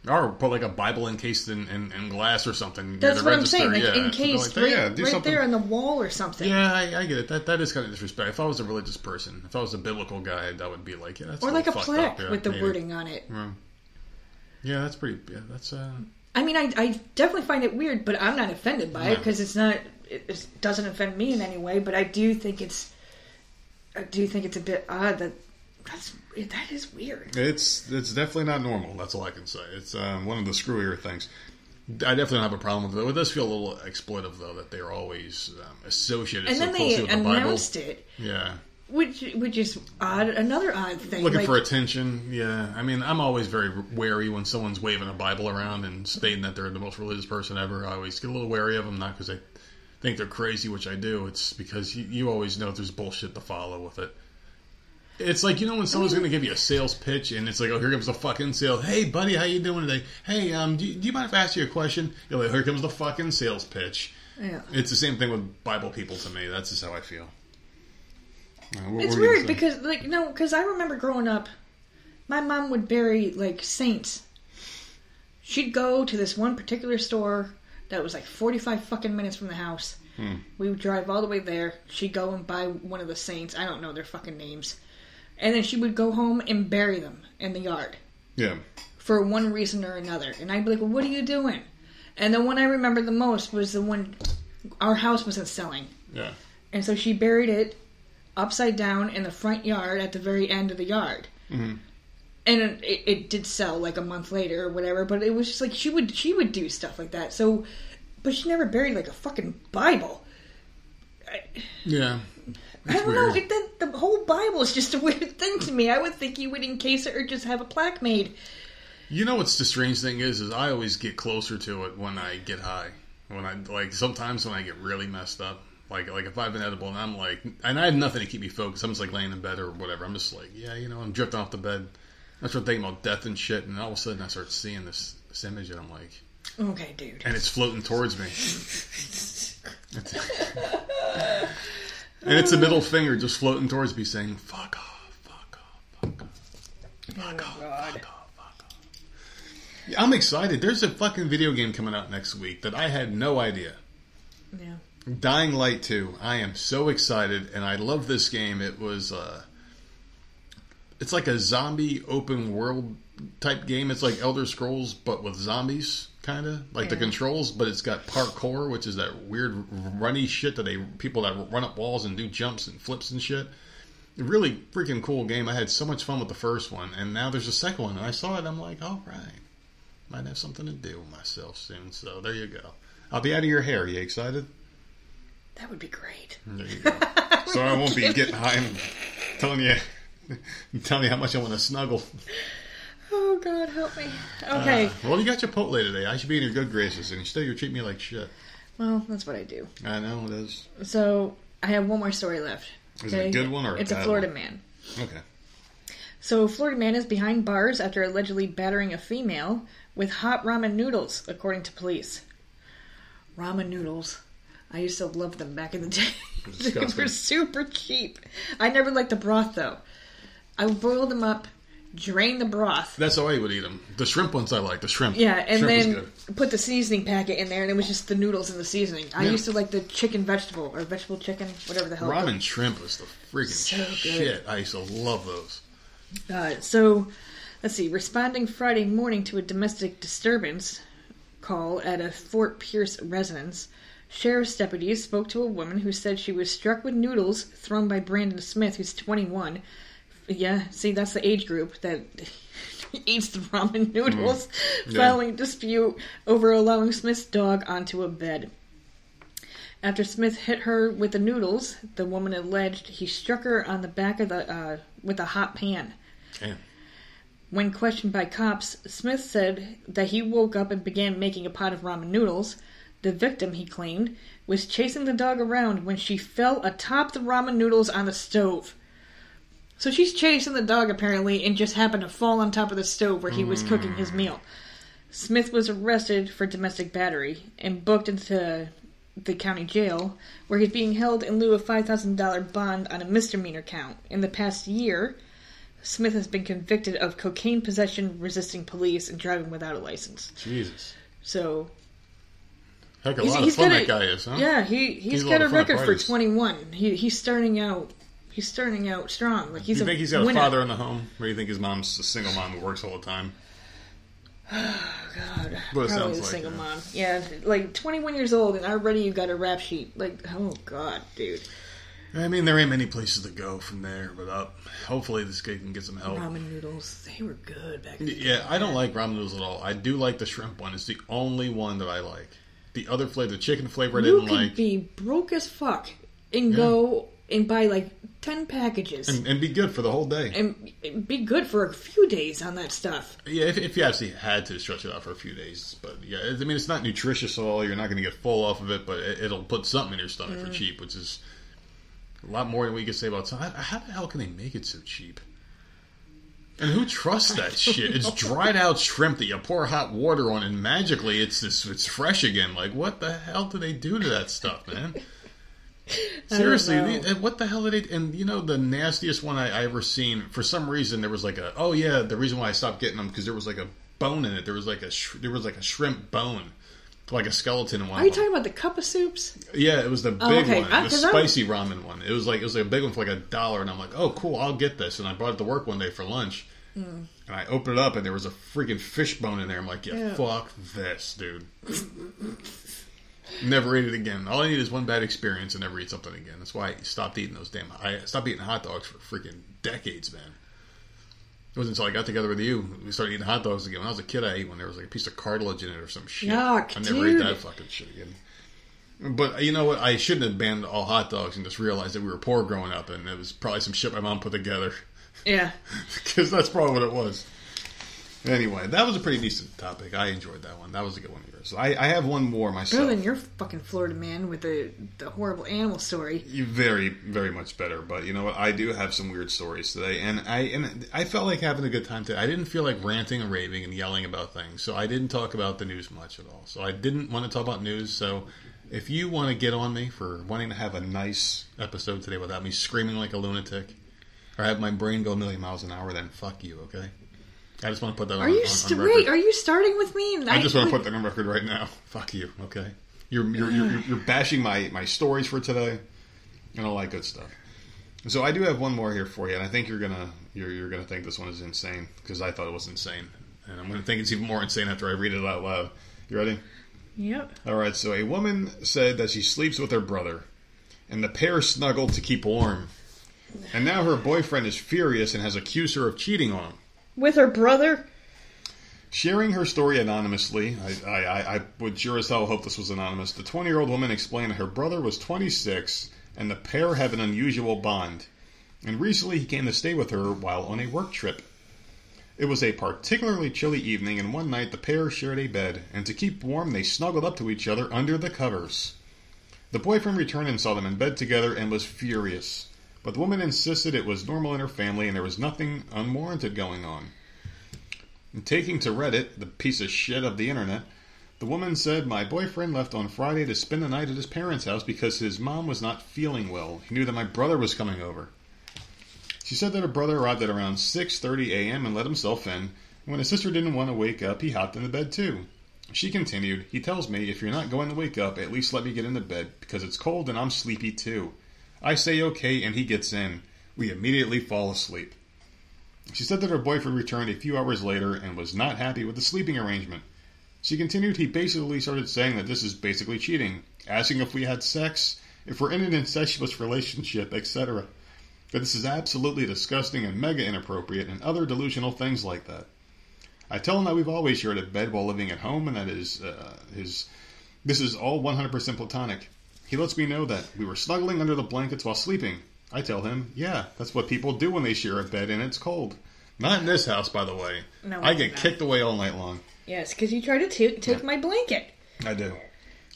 Or put like a Bible encased in, in, in glass or something. That's what I'm saying. Like yeah, encased like right, yeah, right something. there on the wall or something. Yeah, I, I get it. That that is kind of disrespect. If I was a religious person, if I was a biblical guy, that would be like, yeah, that's or like a plaque yeah, with the wording on it. Yeah. Yeah, that's pretty. Yeah, that's. uh I mean, I, I definitely find it weird, but I'm not offended by it because it's not. It, it doesn't offend me in any way. But I do think it's. I do think it's a bit odd that that's that is weird. It's it's definitely not normal. That's all I can say. It's um, one of the screwier things. I definitely don't have a problem with it. It does feel a little exploitive, though, that they're always um, associated And so then they with the Bible. announced it, Yeah, which which is odd. Another odd thing. looking like, for attention. Yeah, I mean, I'm always very wary when someone's waving a Bible around and stating that they're the most religious person ever. I always get a little wary of them, not because I think they're crazy, which I do. It's because you, you always know there's bullshit to follow with it. It's like you know when someone's going to give you a sales pitch and it's like, oh, here comes the fucking sale. Hey, buddy, how you doing today? Hey, um, do you, do you mind if I ask you a question? You're like, here comes the fucking sales pitch. yeah. It's the same thing with Bible people to me. That's just how I feel. Uh, what It's you weird because, like, no, because I remember growing up, my mom would bury like saints. She'd go to this one particular store that was like forty-five fucking minutes from the house. Hmm. We would drive all the way there. She'd go and buy one of the saints. I don't know their fucking names, and then she would go home and bury them in the yard yeah, for one reason or another. And I'd be like, well, "What are you doing?" And the one I remember the most was the one our house wasn't selling. yeah, And so she buried it upside down in the front yard at the very end of the yard. Mhm. And it, it did sell like a month later or whatever, but it was just like she would she would do stuff like that. So, but she never buried like a fucking Bible. I, yeah. I don't know. It, the, the whole Bible is just a weird thing to me. I would think you would encase it or just have a plaque made. You know what's the strange thing is, is I always get closer to it when I get high. When I like sometimes when I get really messed up, like like if I've been edible and I'm like, and I have nothing to keep me focused. I'm just like laying in bed or whatever. I'm just like, yeah, you know, I'm drifting off the bed. I start thinking about death and shit, and all of a sudden I start seeing this this image, and I'm like, Okay, dude. and it's floating towards me. and it's a middle finger just floating towards me, saying, "Fuck off, fuck off, fuck off." Fuck off, Oh, God. fuck off, fuck off. Yeah, I'm excited. There's a fucking video game coming out next week that I had no idea. Yeah. Dying Light 2. I am so excited and I love this game. It was uh it's like a zombie open world type game. It's like Elder Scrolls but with zombies kind of. Like the controls, but it's got parkour, which is that weird runny shit that they people that run up walls and do jumps and flips and shit. Really freaking cool game. I had so much fun with the first one, and now there's a second one. And I saw it, I'm like, all right, might have something to do with myself soon. So there you go. I'll be out of your hair. Are You excited? That would be great. There you go. so I won't be getting high and telling you, telling you how much I want to snuggle. Oh God, help me. Okay. Uh, well, you got Chipotle today. I should be in your good graces, and instead you're treating me like shit. well, that's what I do. I know it is. So I have one more story left. Is it a good one or a bad one? it's a bad Florida one? man. Okay. So Florida man is behind bars after allegedly battering a female with hot ramen noodles, according to police. Ramen noodles. I used to love them back in the day. they were super cheap. I never liked the broth though. I would boil them up, drain the broth. That's how I would eat them. The shrimp ones I like. The shrimp. Yeah, and shrimp then put the seasoning packet in there, and it was just the noodles and the seasoning. I Yeah. used to like the chicken vegetable or vegetable chicken, whatever the hell. ramen shrimp is the freaking So shit. I used to love those. Uh, so, let's see. Responding Friday morning to a domestic disturbance call at a Fort Pierce residence, sheriff's deputies spoke to a woman who said she was struck with noodles thrown by Brandon Smith, who's 21. Yeah, see, that's the age group that eats the ramen noodles, Yeah. filing dispute over allowing Smith's dog onto a bed. After Smith hit her with the noodles, the woman alleged he struck her on the back of the uh, with a hot pan. Damn. When questioned by cops, Smith said that he woke up and began making a pot of ramen noodles. The victim, he claimed, was chasing the dog around when she fell atop the ramen noodles on the stove. So she's chasing the dog apparently and just happened to fall on top of the stove where he was hmm. cooking his meal. Smith was arrested for domestic battery and booked into the county jail, where he's being held in lieu of $5,000 bond on a misdemeanor count. In the past year, Smith has been convicted of cocaine possession, resisting police, and driving without a license. Jesus. So Heck, a He's- lot he's of fun got that a- guy is, huh? yeah, he he's He's a got a at record for 21. He he's starting out. He's starting out strong. Like he's Do you a think he's got winner. a father in the home? Or you think his mom's a single mom who works all the time? Oh God, What it probably a like, single yeah. mom. Yeah, like 21 years old, and already you got a rap sheet. Like, oh god, dude. I mean, there ain't many places to go from there but up. Hopefully, this kid can get some help. Ramen noodles, they were good back. In the Yeah, I don't like ramen noodles at all. I do like the shrimp one. It's the only one that I like. The other flavor, the chicken flavor, I You didn't could like. be broke as fuck and go and buy like 10 packages And, and be good for the whole day. and be good for a few days on that stuff. Yeah, if, if you actually had to stretch it out for a few days, but yeah, I mean, it's not nutritious at all. You're not going to get full off of it, but it, it'll put something in your stomach Mm. for cheap, which is a lot more than we could say about. How, how the hell can they make it so cheap? And who trusts that shit? It's dried out shrimp that you pour hot water on, and magically it's this, it's fresh again. Like, what the hell do they do to that stuff, man? Seriously, what the hell did they? And you know, the nastiest one I, I ever seen. For some reason, there was like a. Oh yeah, the reason why I stopped getting them because there was like a bone in it. There was like a sh- there was like a shrimp bone, like a skeleton in one. Are you them. talking about the cup of soups? Yeah, it was the big Oh, okay. one, the 'cause I'm- spicy ramen one. It was like it was like a big one for like a dollar, and I'm like, oh cool, I'll get this. And I brought it to work one day for lunch, Hmm. and I opened it up, and there was a freaking fish bone in there. I'm like, yeah, Yeah. fuck this, dude. Never ate it again. All I need is one bad experience, and never eat something again. That's why I stopped eating those damn. I stopped eating hot dogs for freaking decades, man. It wasn't until I got together with you we started eating hot dogs again. When I was a kid, I ate one. There was like a piece of cartilage in it or some shit. Yuck, I never ate that fucking shit again. But you know what? I shouldn't have banned all hot dogs and just realized that we were poor growing up, and it was probably some shit my mom put together Yeah. because that's probably what it was. Anyway, that was a pretty decent topic. I enjoyed that one. That was a good one yours. I, I have one more myself. Better than your fucking Florida man with the the horrible animal story. You very, very much better. But you know what? I do have some weird stories today, and I and I felt like having a good time today. I didn't feel like ranting and raving and yelling about things, so I didn't talk about the news much at all. So I didn't want to talk about news. So if you want to get on me for wanting to have a nice episode today without me screaming like a lunatic or have my brain go a million miles an hour, then fuck you. Okay. I just want to put that Are on, you st- on record. wait? Are you starting with me? And I just want to put that on record right now. Fuck you, okay? You're you're, you're you're bashing my my stories for today and all that good stuff. So I do have one more here for you, and I think you're gonna you're you're gonna think this one is insane because I thought it was insane, and I'm gonna think it's even more insane after I read it out loud. You ready? Yep. All right. So a woman said that she sleeps with her brother, and the pair snuggled to keep warm. And now her boyfriend is furious and has accused her of cheating on him. With her brother. Sharing her story anonymously, I, I, I, would sure as hell hope this was anonymous. The 20 year old woman explained that her brother was 26 and the pair have an unusual bond. And recently he came to stay with her while on a work trip. It was a particularly chilly evening, and one night the pair shared a bed, and to keep warm, they snuggled up to each other under the covers. The boyfriend returned and saw them in bed together and was furious. But the woman insisted it was normal in her family and there was nothing unwarranted going on. Taking to Reddit, the piece of shit of the internet, the woman said, My boyfriend left on Friday to spend the night at his parents' house because his mom was not feeling well. He knew that my brother was coming over. She said that her brother arrived at around 6:30 a.m. and let himself in. And when his sister didn't want to wake up, he hopped into bed too. She continued, He tells me, if you're not going to wake up, at least let me get into bed because it's cold and I'm sleepy too. I say okay and he gets in. We immediately fall asleep. She said that her boyfriend returned a few hours later and was not happy with the sleeping arrangement. She continued, he basically started saying that this is basically cheating, asking if we had sex, if we're in an incestuous relationship, etc. That this is absolutely disgusting and mega inappropriate, and other delusional things like that. I tell him that we've always shared a bed while living at home, and that is uh, his. This is all 100% platonic. He lets me know that we were snuggling under the blankets while sleeping. I tell him, yeah, that's what people do when they share a bed and it's cold. Not in this house, by the way. No, I get not. kicked away all night long. Yes, because you tried to t- take my blanket. I do.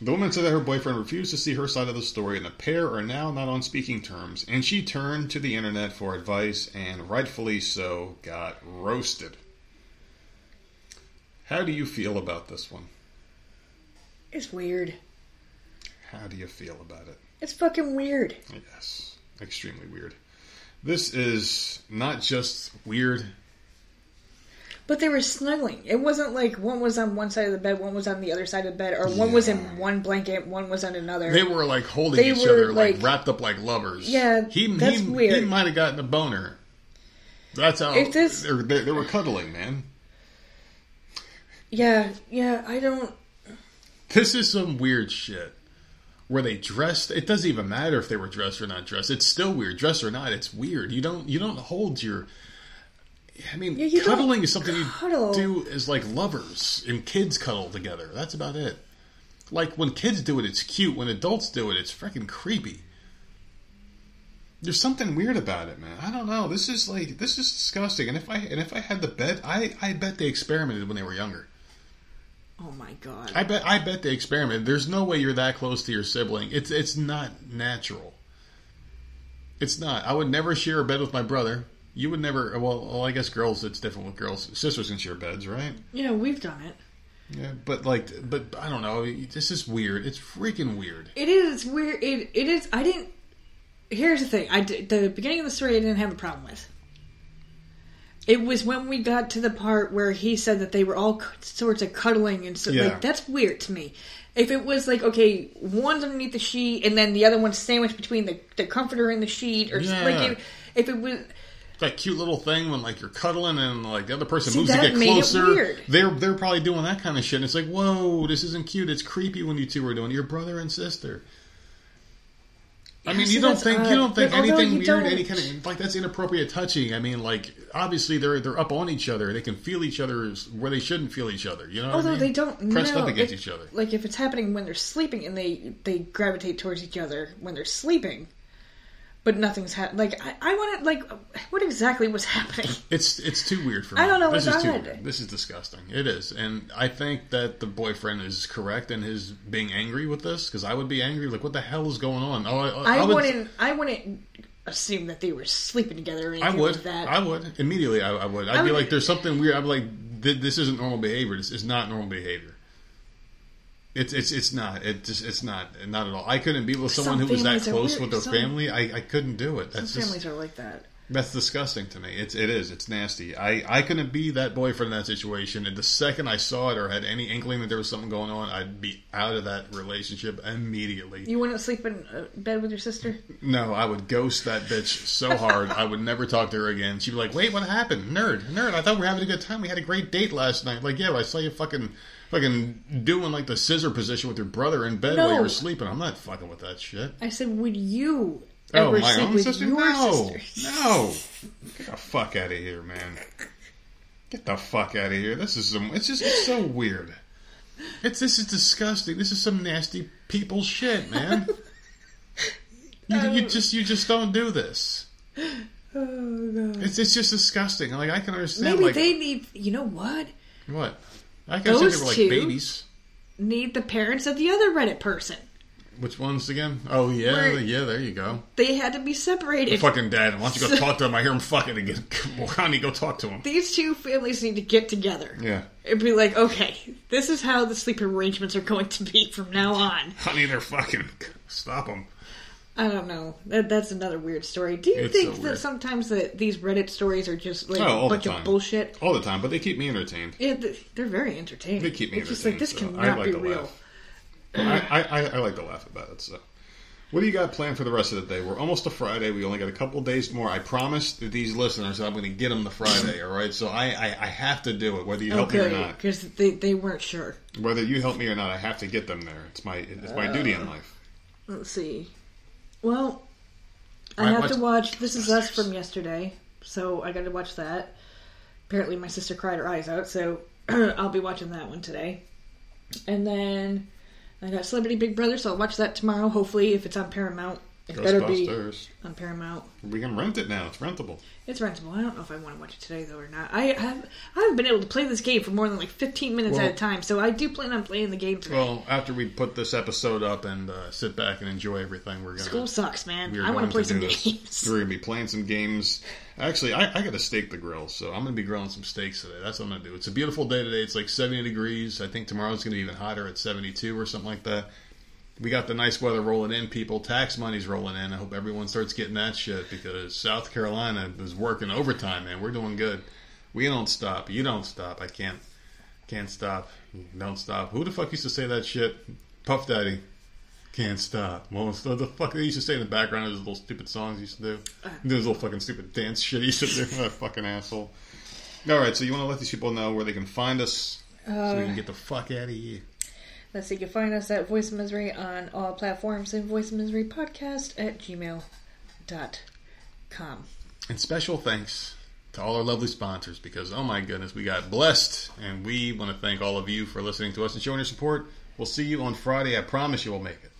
The woman said that her boyfriend refused to see her side of the story, and the pair are now not on speaking terms. And she turned to the internet for advice, and rightfully so, got roasted. How do you feel about this one? It's weird. How do you feel about it? It's fucking weird. Yes, extremely weird. This is not just weird. But they were snuggling. It wasn't like one was on one side of the bed, one was on the other side of the bed, or one was in one blanket, one was on another. They were like holding They each other, like, like- wrapped up like lovers. Yeah, he that's he, weird. He might have gotten a boner. That's how If this- they, they were cuddling, man. yeah, yeah. I don't. This is some weird shit. Where they dressed, it doesn't even matter if they were dressed or not dressed. It's still weird, dressed or not. It's weird. You don't you don't hold your. I mean, Yeah, you cuddling is something you do as like lovers, and kids cuddle together. That's about it. Like when kids do it, it's cute. When adults do it, it's freaking creepy. There's something weird about it, man. I don't know. This is like this is disgusting. And if I and if I had the bet, I I bet they experimented when they were younger. Oh my god. I bet I bet they experimented. There's no way you're that close to your sibling. It's it's not natural. It's not. I would never share a bed with my brother. You would never. Well, well, I guess girls. It's different with girls. Sisters can share beds, right? yeah, we've done it. Yeah, but like, but I don't know. This is weird. It's freaking weird. It is. It's weird. It it is. I didn't. Here's the thing. I did, the beginning of the story. I didn't have a problem with. It was when we got to the part where he said that they were all c- sorts of cuddling and stuff. Yeah. like that's weird to me. If it was like okay, one's underneath the sheet and then the other one's sandwiched between the, the comforter and the sheet, or Yeah. like if, if it was That cute little thing when like you're cuddling and like the other person See, moves to get it closer. weird. They're they're probably doing that kind of shit. And it's like, whoa, this isn't cute. It's creepy when you two are doing. it. You're brother and sister. I mean, you don't think you don't think although anything weird, don't- any kind of like that's inappropriate touching. I mean, like obviously they're they're up on each other. They can feel each other's where they shouldn't feel each other. You know, what I although mean? they don't pressed know up against if- each other. Like if it's happening when they're sleeping and they they gravitate towards each other when they're sleeping, but nothing's happening. Like I, I want to like what exactly was happening? It's it's too weird for me. I don't know This what's is too weird. This is disgusting. It is, and I think that the boyfriend is correct in his being angry with this because I would be angry. Like, what the hell is going on? Oh, I, I, would. wouldn't. I wouldn't assume that they were sleeping together. Or I anything would. Like that. I would immediately. I, I would. I'd I be like, "There's something weird." I'd be like, "This isn't normal behavior. This is not normal behavior." It's it's it's not. It just it's not not at all. I couldn't be with someone Some who was that families are close weird. with their Some- family. I, I couldn't do it. Some That's just, families are like that. That's disgusting to me. It's it is. It's nasty. I I couldn't be that boyfriend in that situation. And the second I saw it or had any inkling that there was something going on, I'd be out of that relationship immediately. You wouldn't sleep in uh, bed with your sister. No, I would ghost that bitch so hard. I would never talk to her again. She'd be like, "Wait, what happened, nerd? Nerd? I thought we were having a good time. We had a great date last night. Like, yeah, but I saw you fucking." Fucking doing like the scissor position with your brother in bed while you No. were sleeping. I'm not fucking with that shit. I said, would you Oh, ever my sleep own with sister? your No, sister? no. Get the fuck out of here, man. Get the fuck out of here. This is some. It's just it's so weird. It's this is disgusting. This is some nasty people shit, man. You, you just you just don't do this. Oh god. It's it's just disgusting. Like I can understand. Maybe like they need. You know what? what? I understand they Those were like two- babies. Need the parents of the other Reddit person. Which ones again? Oh yeah, Where- yeah. There you go. They had to be separated. Fucking dad. Why don't you go talk to him? I hear him fucking again. Don't go talk to him? These two families need to get together. Yeah. It'd be like, okay, this is how the sleep arrangements are going to be from now on. Honey, they're fucking. Stop them. I don't know. That, that's another weird story. Do you It's think so that sometimes that these Reddit stories are just like Oh, a bunch of bullshit? All the time, but they keep me entertained. Yeah, they're very entertaining. They keep me it's just like this so cannot I like be to real. laugh. I, I, I like to laugh about it. So, what do you got planned for the rest of the day? We're almost to Friday. We only got a couple days more. I promised these listeners that I'm going to get them the Friday. All right, so I, I, I have to do it, whether you help me or not. because they, they weren't sure. Whether you help me or not, I have to get them there. It's my it's my duty in uh, life. Let's see. Well, I have to watch This Is Us from yesterday, so I got to watch that. Apparently, my sister cried her eyes out, so I'll be watching that one today. And then I got Celebrity Big Brother, so I'll watch that tomorrow. Hopefully, if it's on Paramount, It better be on Paramount. We can rent it now. It's rentable. It's rentable. I don't know if I want to watch it today though or not. I have I haven't been able to play this game for more than like 15 minutes Well- at a time, so I do plan on playing the game today. Well, after we put this episode up and uh, sit back and enjoy everything, we're gonna School sucks, man. I want to play some this. games. We're gonna be playing some games. Actually, I, I got to steak the grill, so I'm gonna be grilling some steaks today. That's what I'm gonna do. It's a beautiful day today. It's like 70 degrees. I think tomorrow's gonna be even hotter at 72 or something like that. We got the nice weather rolling in, people. Tax money's rolling in. I hope everyone starts getting that shit because South Carolina is working overtime, man. We're doing good. We don't stop. You don't stop. I can't. Can't stop. Don't stop. Who the fuck used to say that shit? Puff Daddy. Can't stop. Well, so the fuck they used to say in the background of those little stupid songs he used to do. Uh. Those little fucking stupid dance shit he used to do. that fucking asshole. All right, so you want to let these people know where they can find us so we uh. can get the fuck out of here. Let's see, you can find us at Voice Misery on all platforms and Voice Misery Podcast at gmail.com. And special thanks to all our lovely sponsors because, oh my goodness, we got blessed. And we want to thank all of you for listening to us and showing your support. We'll see you on Friday. I promise you will make it.